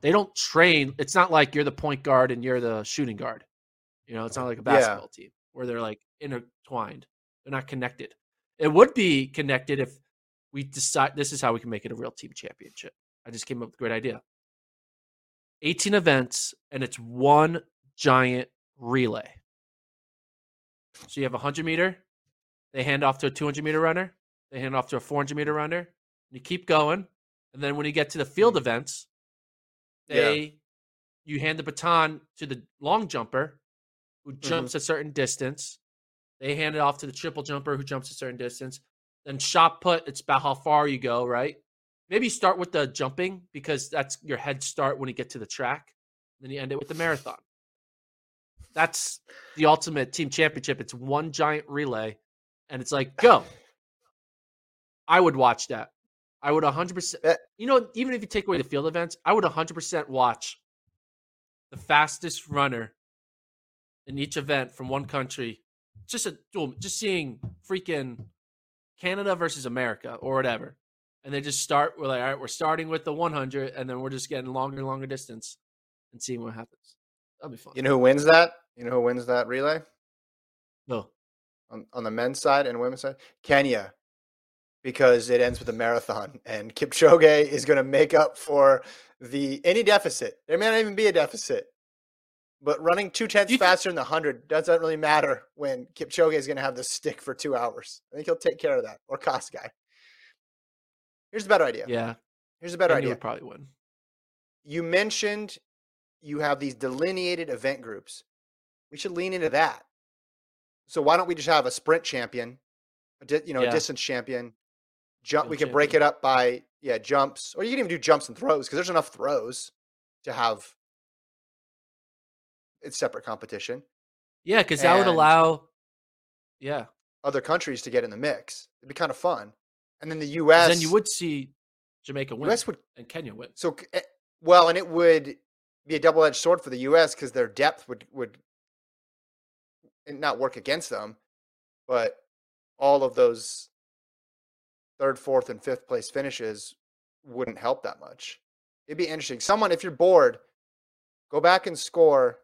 they don't train. It's not like you're the point guard and you're the shooting guard. You know, it's not like a Yeah. basketball team where they're like intertwined. They're not connected. It would be connected if we decide this is how we can make it a real team championship. I just came up with a great idea. 18 events, and it's one giant relay. So you have a 100 meter, they hand off to a 200 meter runner, they hand off to a 400 meter runner, and you keep going. And then when you get to the field events, Hmm. Yeah. they you hand the baton to the long jumper who Mm-hmm. jumps a certain distance. They hand it off to the triple jumper who jumps a certain distance. Then shot put, it's about how far you go, right? Maybe start with the jumping because that's your head start when you get to the track. Then you end it with the marathon. That's the ultimate team championship. It's one giant relay, and it's like go. I would watch that. I would 100%. Eh. You know, even if you take away the field events, I would 100% watch the fastest runner in each event from one country. Just a duel, just seeing freaking Canada versus America or whatever. And they just start, we're like, all right, we're starting with the 100, and then we're just getting longer and longer distance and seeing what happens. That'll be fun. You know who wins that? You know who wins that relay no. on, on the men's side and women's side? Kenya, because it ends with a marathon, and Kipchoge is going to make up for the any deficit. There may not even be a deficit, but running two tenths Do you thi- faster than the hundred doesn't really matter when Kipchoge is going to have the stick for two hours. I think he'll take care of that. Or Kosgei. Here's a better idea. Yeah. Here's a better idea. would probably win. you mentioned you have these delineated event groups. We should lean into that. So why don't we just have a sprint champion, a di- you know, Yeah. a distance champion, jump? Field we can break it up by yeah jumps, or you can even do jumps and throws because there's enough throws to have it's separate competition. Yeah, because that would allow. Yeah. Other countries to get in the mix. It'd be kind of fun. And then the U.S. Then you would see Jamaica win U.S. would and Kenya win. So eh, well, and it would be a double-edged sword for the U.S. because their depth would would not work against them, but all of those third, fourth, and fifth place finishes wouldn't help that much. It'd be interesting. Someone, if you're bored, go back and score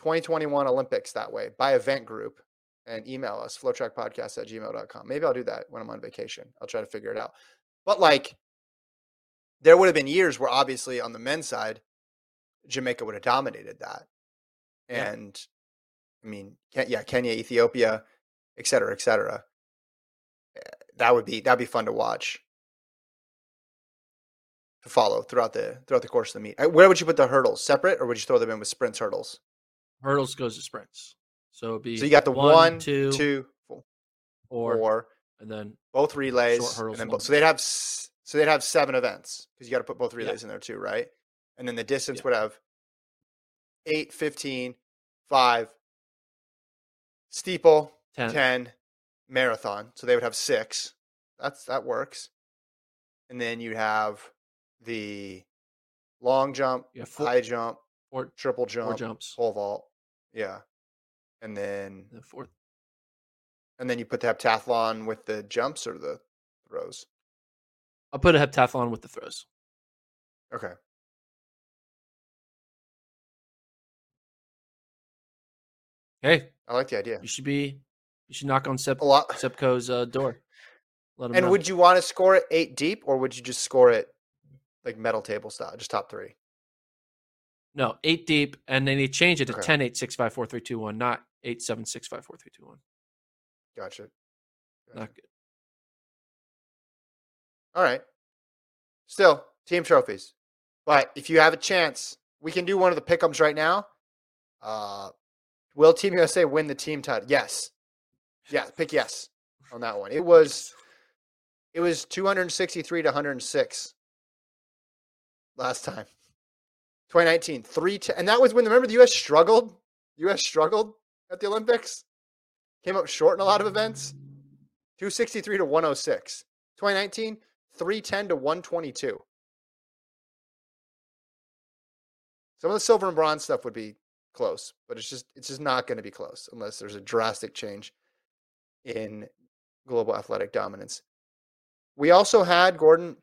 2021 Olympics that way by event group and email us flotrackpodcast at gmail.com. Maybe I'll do that when I'm on vacation. I'll try to figure it out. But like there would have been years where obviously on the men's side, Jamaica would have dominated that. Yeah. And I mean, yeah, Kenya, Ethiopia, et cetera, et cetera. Eh, That would be that'd be fun to watch, to follow throughout the throughout the course of the meet. Uh, Where would you put the hurdles? Separate, or would you throw them in with sprints hurdles? Hurdles goes to sprints. So it'd be So you got the one, one, two, two, four, four, four, and then both relays, and then both. So they'd have so they'd have seven events because you got to put both Yeah. relays in there too, right? And then the distance Yeah. would have 8, 15, 5, steeple, 10. 10, marathon. So they would have six. That's that works. And then you'd have the long jump, You four, high jump, four, triple four jump, jumps. pole vault. Yeah. And then The fourth. and then you put the heptathlon with the jumps or the throws. I'll put a heptathlon with the throws. Okay. Hey, I like the idea. you should be. You should knock on Seb, A lot. Seb Coe's uh, door. Let him And know. would you want to score it eight deep, or would you just score it like medal table style, just top three? No eight deep, and then they change it to Okay. 10, 8, 6, 5, 4, 3, 2, 1, not 8, 7, 6, 5, 4, 3, 2, 1. Gotcha. Gotcha. Not good. All right. Still, team trophies. But if you have a chance, we can do one of the pickums right now. Uh, will Team USA win the team title? Yes. Yeah, pick yes on that one. It was it was 263 to 106 last time. 2019, three and that was when remember the US struggled. US struggled at the Olympics. Came up short in a lot of events. 263 to 106. 2019, 310 to 122. Some of the silver and bronze stuff would be close, but it's just it's just not going to be close unless there's a drastic change in global athletic dominance. We also had Gordon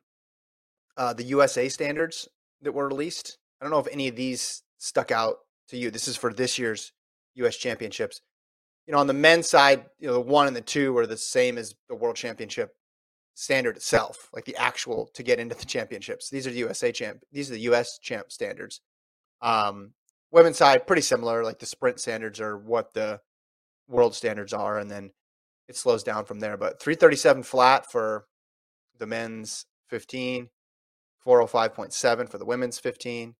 uh, the USA standards that were released. I don't know if any of these stuck out to you. This is for this year's US championships. You know, on the men's side, you know, the one and the two are the same as the world championship standard itself, like the actual to get into the championships. These are the USA champ. These are the US champ standards. Um, women's side, pretty similar. Like the sprint standards are what the world standards are, and then it slows down from there. But 337 flat for the men's 15, 405.7 for the women's 15.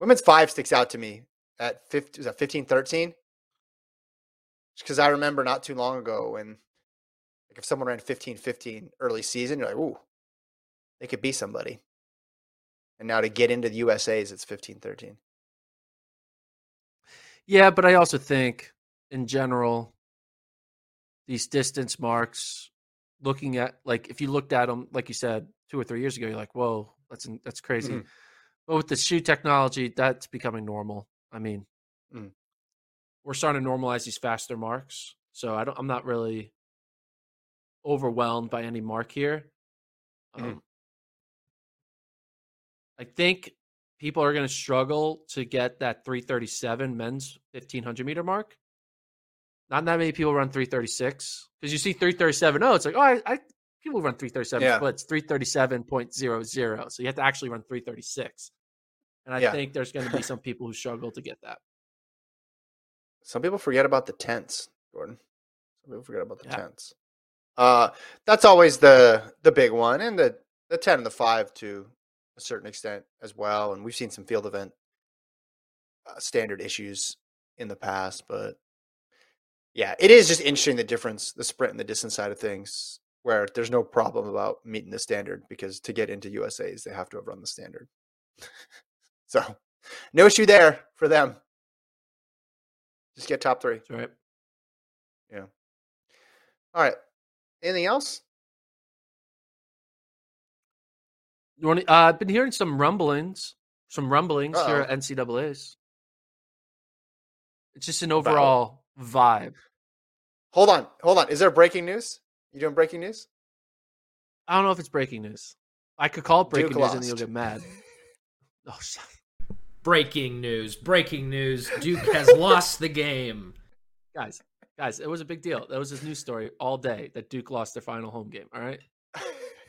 Women's five sticks out to me at 50, is that 15, 13? Because I remember not too long ago when, like, if someone ran 15, 15 early season, you're like, ooh, they could be somebody. And now to get into the USA's, it's 15, 13. Yeah, but I also think in general, these distance marks looking at like if you looked at them like you said two or three years ago, you're like, whoa, that's that's crazy. Mhm. But with the shoe technology, that's becoming normal. I mean, Mm. we're starting to normalize these faster marks, so I don't. I'm not really overwhelmed by any mark here. Mhm. Um, I think people are going to struggle to get that 337 men's 1500 meter mark. Not that many people run 336 because you see 337. Oh, it's like, oh, I, I people run 337, Yeah. but it's 337.00. So you have to actually run 336. And I Yeah. think there's going to be some people who struggle to get that. Some people forget about the tents, Gordon. Some people forget about the Yeah. tents. Uh, that's always the the big one, and the the ten and the five to a certain extent as well. And we've seen some field event uh, standard issues in the past, but yeah, it is just interesting the difference, the sprint and the distance side of things, where there's no problem about meeting the standard because to get into USA's they have to have run the standard. so, no issue there for them. Just get top three. That's right. Yeah. All right. Anything else? You want to, uh, I've been hearing some rumblings, some rumblings here Uh-oh. at NCAA's. It's just an overall vibe. Hold on. Hold on. Is there breaking news? You doing breaking news? I don't know if it's breaking news. I could call it breaking Duke news and you'll get mad. Oh, shit. Breaking news! Breaking news! Duke has lost the game. guys, guys, it was a big deal. That was his news story all day that Duke lost their final home game. All right,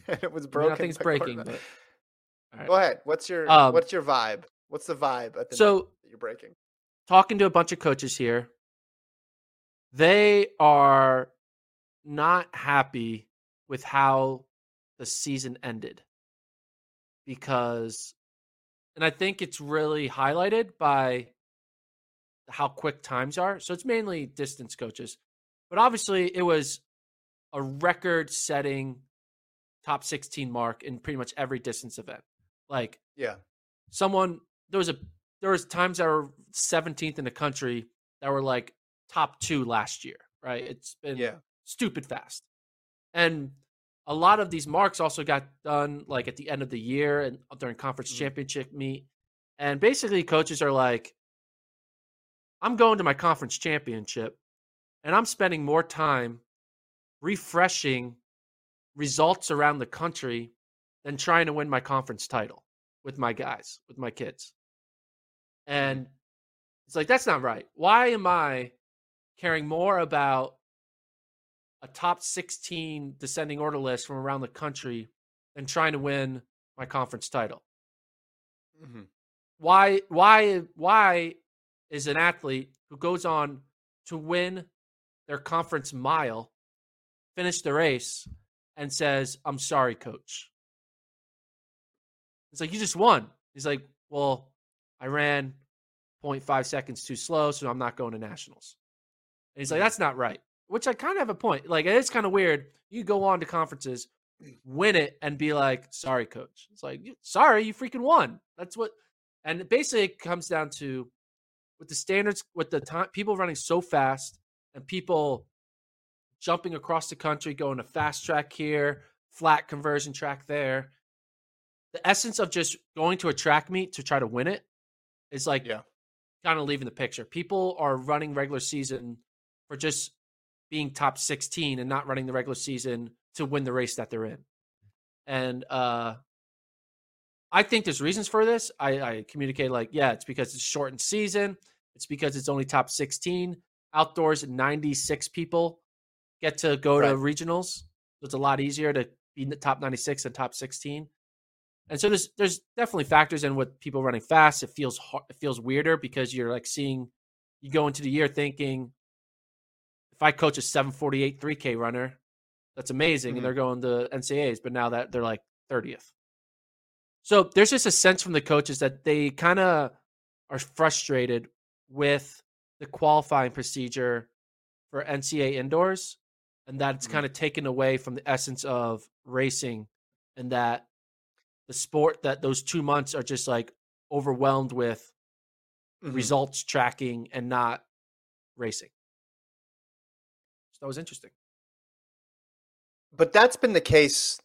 it was I, mean, broken. I think it's breaking, but all right. Go ahead. What's your Um, What's your vibe? What's the vibe at the So- that you're breaking? talking to a bunch of coaches here, they are not happy with how the season ended because, and I think it's really highlighted by how quick times are. So it's mainly distance coaches, but obviously it was a record setting top 16 mark in pretty much every distance event. Like, Yeah. someone there was a there was times that were 17th in the country that were like top two last year right it's been Yeah. stupid fast and a lot of these marks also got done like at the end of the year and during conference Mhm. championship meet and basically coaches are like i'm going to my conference championship and i'm spending more time refreshing results around the country than trying to win my conference title with my guys, with my kids. And it's like, that's not right. Why am I caring more about a top 16 descending order list from around the country than trying to win my conference title? hmm Why, why, why is an athlete who goes on to win their conference mile, finish the race, and says, I'm sorry, coach? It's like, you just won. He's like, well, I ran 0.5 seconds too slow, so I'm not going to nationals. And he's like, Mhm. that's not right. Which I kind of have a point. Like, it's kind of weird. You go on to conferences, win it, and be like, sorry, coach. It's like, sorry, you freaking won. That's what. And basically it comes down to with the standards, with the time, people running so fast and people jumping across the country, going to fast track here, flat conversion track there. The essence of just going to a track meet to try to win it is like Yeah. kind of leaving the picture. People are running regular season for just being top 16 and not running the regular season to win the race that they're in. And uh I think there's reasons for this. I, I communicate like, yeah, it's because it's shortened season. It's because it's only top 16. Outdoors, 96 people get to go to regionals. So it's a lot easier to be in the top 96 and top 16. And so there's there's definitely factors in with people running fast. It feels har- it feels weirder because you're like seeing you go into the year thinking if I coach a 748 3K runner, that's amazing, Mhm. and they're going to NCAAs, but now that they're like 30th. So there's just a sense from the coaches that they kind of are frustrated with the qualifying procedure for NCAA indoors, and that it's Mhm. kind of taken away from the essence of racing, and that the sport that those two months are just like overwhelmed with Mhm. results tracking and not racing. That was interesting. But that's been the case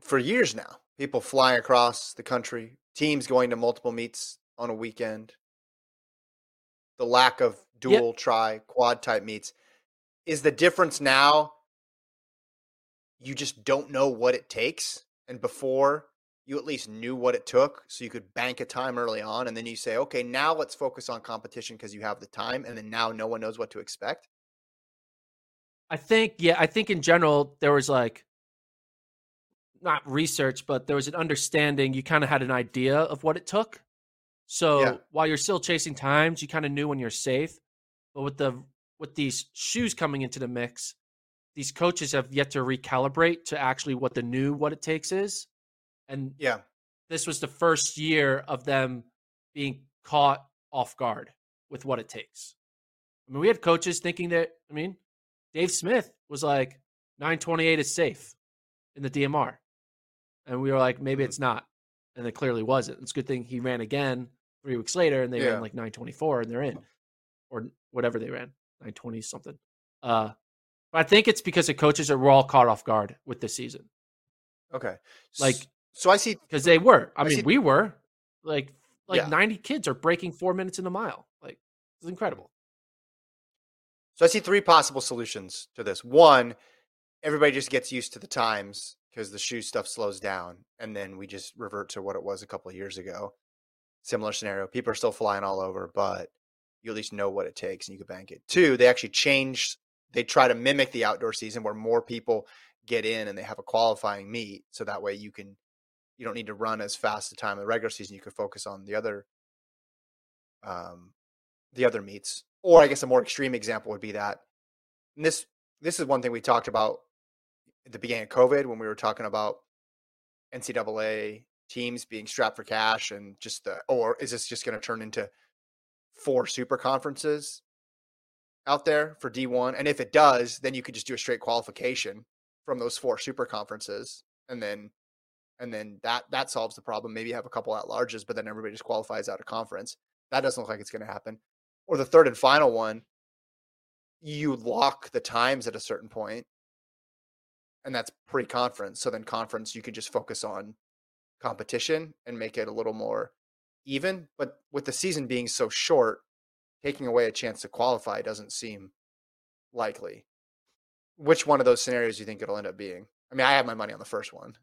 for years now. People flying across the country, teams going to multiple meets on a weekend. The lack of dual, tri, quad type meets. Is the difference now you just don't know what it takes? And before you at least knew what it took so you could bank a time early on and then you say okay now let's focus on competition because you have the time and then now no one knows what to expect I think, yeah, I think in general there was like not research, but there was an understanding. You kind of had an idea of what it took. So Yeah. while you're still chasing times, you kind of knew when you're safe. But with the with these shoes coming into the mix, these coaches have yet to recalibrate to actually what the new what it takes is. And yeah this was the first year of them being caught off guard with what it takes. I mean, we had coaches thinking that, I mean, Dave Smith was like 928 is safe in the DMR. And we were like, maybe Mhm. it's not. And it clearly wasn't. It's a good thing he ran again three weeks later and they Yeah. ran like 924 and they're in or whatever they ran, 920 something. Uh, but I think it's because the coaches are were all caught off guard with this season okay Like- so i see because they were. I, I mean, see- we were like like Yeah. 90 kids are breaking four minutes in the mile. Like it's incredible. So i see three possible solutions to this. One everybody just gets used to the times because the shoe stuff slows down and then we just revert to what it was a couple of years ago. Similar scenario people are still flying all over but you at least know what it takes and you can bank it. Two they actually change they try to mimic the outdoor season where more people get in and they have a qualifying meet so that way you can you don't need to run as fast a time in the regular season you can focus on the other um the other meets or i guess a more extreme example would be that this this is one thing we talked about at the beginning of covid when we were talking about ncaa teams being strapped for cash and just the or is this just going to turn into four super conferences out there for d1 and if it does then you could just do a straight qualification from those four super conferences and then and then that that solves the problem. Maybe you have a couple at larges but then everybody just qualifies out of conference. That doesn't look like it's going to happen or the third and final one you lock the times at a certain point. And that's pre-conference so then conference you can just focus on competition and make it a little more even but with the season being so short taking away a chance to qualify doesn't seem likely. Which one of those scenarios do you think it'll end up being? I mean i have my money on the first one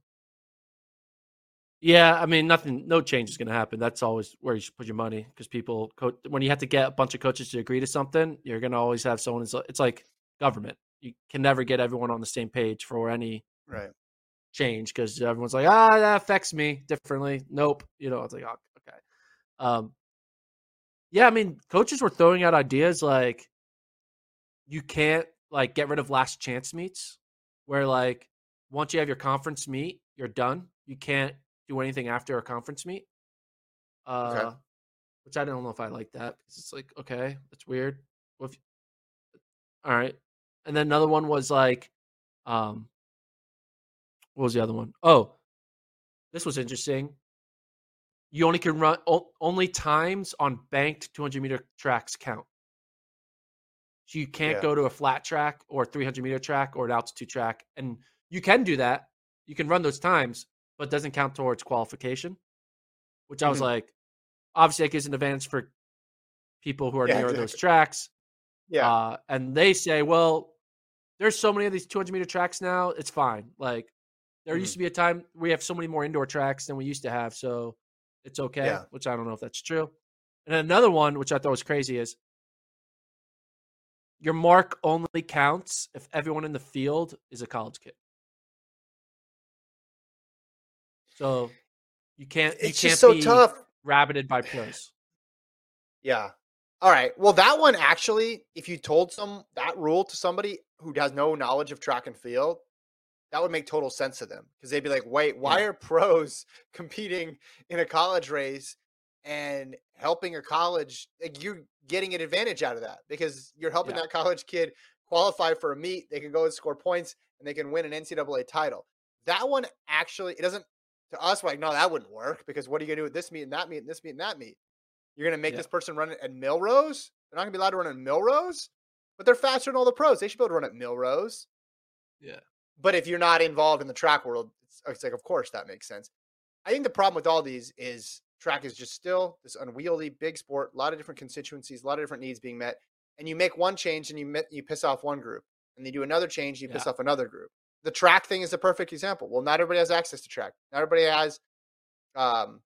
Yeah, I mean, nothing, no change is going to happen. That's always where you should put your money because people, co- when you have to get a bunch of coaches to agree to something, you're going to always have someone. It's, it's like government. You can never get everyone on the same page for any right change because everyone's like, ah, that affects me differently. Nope. You know, it's like, oh, okay. Um, yeah, I mean, coaches were throwing out ideas like you can't like get rid of last chance meets where like once you have your conference meet, you're done. You can't do anything after a conference meet. Uh, which I don't know if I like that because it's like, okay, that's weird. Well, if, all right. And then another one was like, um, what was the other one? Oh, this was interesting. You only can run o- only times on banked 200 meter tracks count. So you can't Yeah. go to a flat track or 300 meter track or an altitude track, and you can do that. You can run those times, but doesn't count towards qualification. Which I was Mhm. like, obviously, that gives an advantage for people who are Yeah, near those tracks. yeah Uh, and they say, well, there's so many of these 200 meter tracks now. It's fine. Like there Mhm. used to be a time we have so many more indoor tracks than we used to have, so it's okay. Yeah. Which I don't know if that's true. And then another one, which I thought was crazy, is your mark only counts if everyone in the field is a college kid. So you can't. You it's can't just so be tough rabbited by pros. Yeah. All right. Well, that one actually, if you told some that rule to somebody who has no knowledge of track and field, that would make total sense to them because they'd be like, "Wait, why are pros competing in a college race and helping a college? Like you're getting an advantage out of that because you're helping Yeah. that college kid qualify for a meet. They can go and score points and they can win an NCAA title. That one actually, it doesn't. To us, we're like, no, that wouldn't work because what are you gonna do with this meet and that meet and this meet and that meet? You're going to make Yeah. this person run it at Millrose? They're not going to be allowed to run at Millrose? But they're faster than all the pros. They should be able to run at Millrose. Yeah. But if you're not involved in the track world, it's, it's like, of course, that makes sense. I think the problem with all these is track is just still this unwieldy big sport, a lot of different constituencies, a lot of different needs being met. And you make one change and you you piss off one group, and you do another change, you piss off another group. The track thing is a perfect example. Well, not everybody has access to track. Not everybody has um,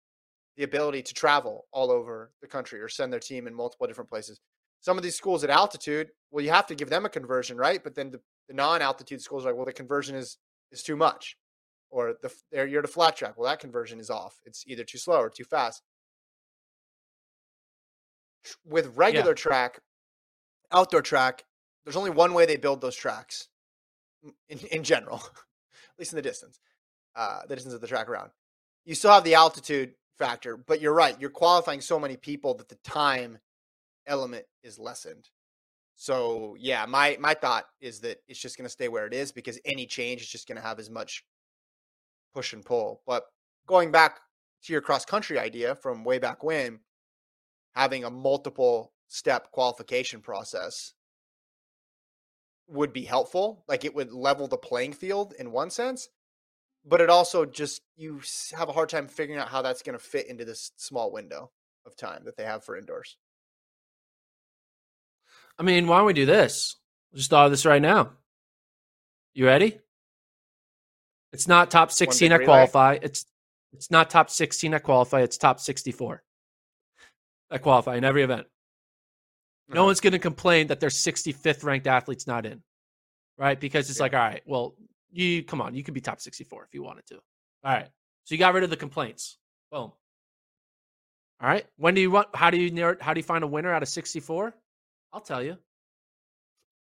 the ability to travel all over the country or send their team in multiple different places. Some of these schools at altitude, well, you have to give them a conversion, right? But then the, the non-altitude schools are like, well, the conversion is is too much, or the you're to flat track. Well, that conversion is off. It's either too slow or too fast. With regular track, outdoor track, there's only one way they build those tracks in, in general, at least in the distance, uh, the distance of the track around. You still have the altitude factor, but you're right. You're qualifying so many people that the time element is lessened. So yeah, my my thought is that it's just going to stay where it is because any change is just going to have as much push and pull. But going back to your cross country idea from way back when, having a multiple step qualification process would be helpful. Like it would level the playing field in one sense, but it also just you have a hard time figuring out how that's going to fit into this small window of time that they have for indoors. I mean, why don't we do this? We'll just thought of this right now. You ready? It's not top 16 big at relay? qualify. It's it's not top 16 at qualify. It's top 64 at qualify in every event. No Uh-huh. one's going to complain that their 65th ranked athlete's not in, right? Because it's Yeah. like, all right, well, you come on, you could be top 64 if you wanted to. All right, so you got rid of the complaints. Boom. All right, when do you want? How do you narrow, how do you find a winner out of 64? I'll tell you.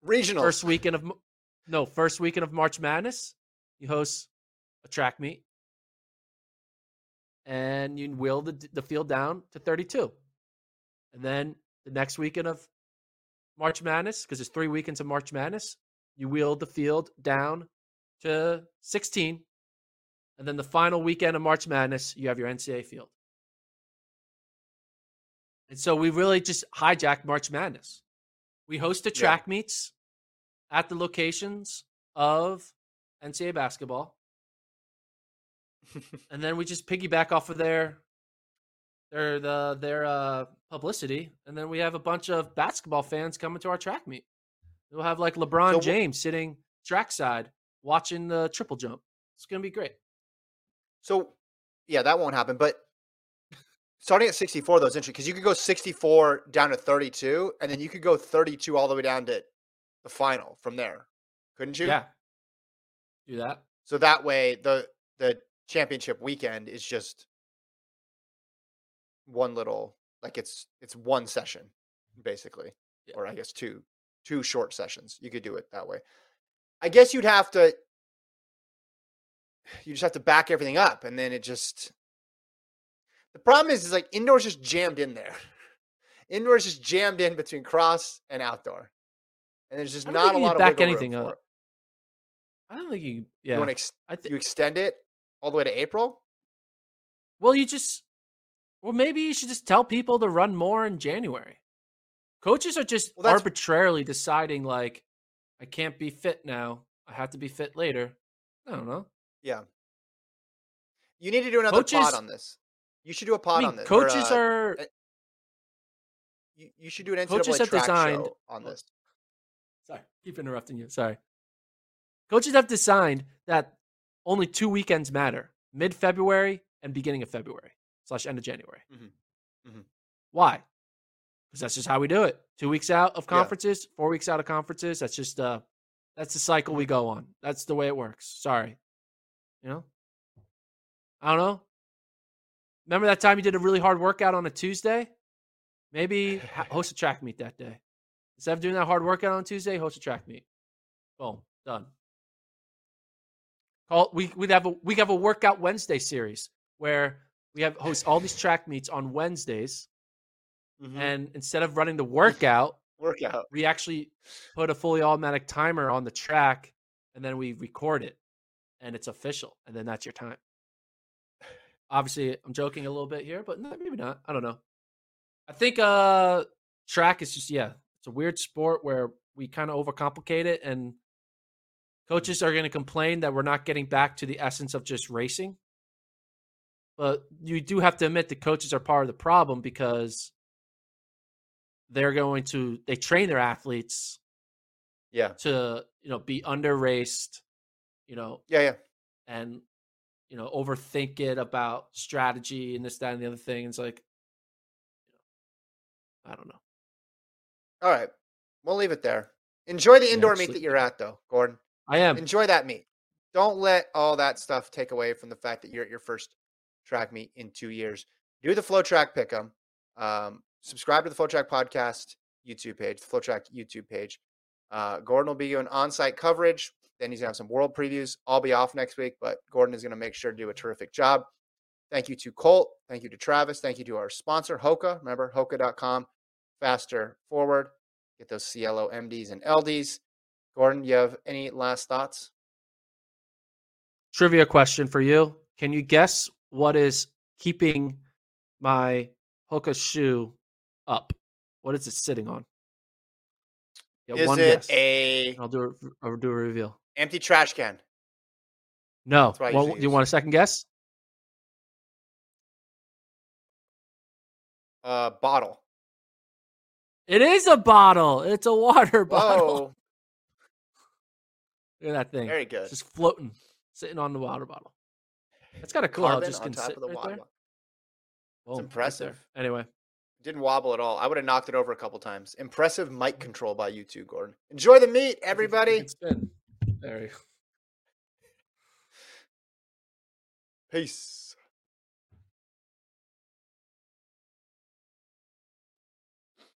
Regional First weekend of no, first weekend of March Madness, you host a track meet, and you wheel the the field down to 32, and then the next weekend of March Madness, because there's three weekends of March Madness, you wheel the field down to 16, and then the final weekend of March Madness, you have your NCAA field. And so we really just hijacked March Madness. We host the track meets at the locations of NCAA basketball, and then we just piggyback off of their their the their uh, publicity, and then we have a bunch of basketball fans coming to our track meet. We'll have like LeBron So James sitting trackside watching the triple jump. It's gonna be great. So, yeah, that won't happen. But starting at 64, though, is interesting because you could go 64 down to 32, and then you could go 32 all the way down to the final from there, couldn't you? Yeah, do that. So that way, the the championship weekend is just one little, like it's it's one session, basically, Yeah. or I guess two two short sessions. You could do it that way. I guess you'd have to. You just have to back everything up, and then it just. The problem is, is like indoors just jammed in there. Indoors just jammed in between cross and outdoor, and there's just think a you lot of back anything up. it. I don't think you. You Yeah, want to ex- I think. you extend it all the way to April? Well, you just. Well, maybe you should just tell people to run more in January. Coaches are just Well, arbitrarily deciding like, I can't be fit now. I have to be fit later. I don't know. Yeah. You need to do another Coaches- pod on this. You should do a pod I mean, on this. or, coaches uh, are. You, you should do an NCAA coaches have designed- show on Oh. this. Sorry, keep interrupting you. Sorry. Coaches have designed that only two weekends matter: mid February and beginning of February slash end of January. Mhm. Mhm. Why? Because that's just how we do it. Two weeks out of Yeah. conferences, four weeks out of conferences. That's just uh, that's the cycle we go on. That's the way it works. Sorry, you know. I don't know. Remember that time you did a really hard workout on a Tuesday? Maybe host a track meet that day. Instead of doing that hard workout on Tuesday, host a track meet. Boom, done. Call we we'd have a we have a workout Wednesday series where we have host all these track meets on Wednesdays, Mhm. and instead of running the workout, Workout. we actually put a fully automatic timer on the track, and then we record it, and it's official, and then that's your time. Obviously, I'm joking a little bit here, but maybe not. I don't know. I think uh track is just yeah, it's a weird sport where we kind of overcomplicate it, and Coaches are going to complain that we're not getting back to the essence of just racing. But you do have to admit the coaches are part of the problem because they're going to they train their athletes Yeah. to, you know, be under raced, you know, Yeah. Yeah. and you know, overthink it about strategy and this, that, and the other thing. It's like I don't know. All right. We'll leave it there. Enjoy the Yeah, indoor meet sleep- that you're at, though, Gordon. I am. Enjoy that meet. Don't let all that stuff take away from the fact that you're at your first track meet in two years. Do the FloTrack Pick'em. Um, subscribe to the FloTrack Podcast YouTube page, the FloTrack YouTube page. Uh, Gordon will be doing on-site coverage. Then he's gonna have some world previews. I'll be off next week, but Gordon is gonna make sure to do a terrific job. Thank you to Colt. Thank you to Travis. Thank you to our sponsor, Hoka. Remember, Hoka.com. Faster forward. Get those Cielo MDs and LDs. Gordon, you have any last thoughts? Trivia question for you. Can you guess what is keeping my Hoka shoe up? What is it sitting on? Get Is one it guess. a I'll do a, I'll do a reveal. empty trash can? No. Well, do you use. want a second guess? Uh, bottle. It is a bottle. It's a water bottle. Whoa, Look at that thing. very good. It's just floating, sitting on the water bottle. That's kind of cool. Carbon just on top of the right water. there. bottle. Oh, Boom, right impressive. Anyway, Didn't wobble at all. I would have knocked it over a couple times. Impressive mic control by you too, Gordon. Enjoy the meet, everybody. It's been. There go. Peace.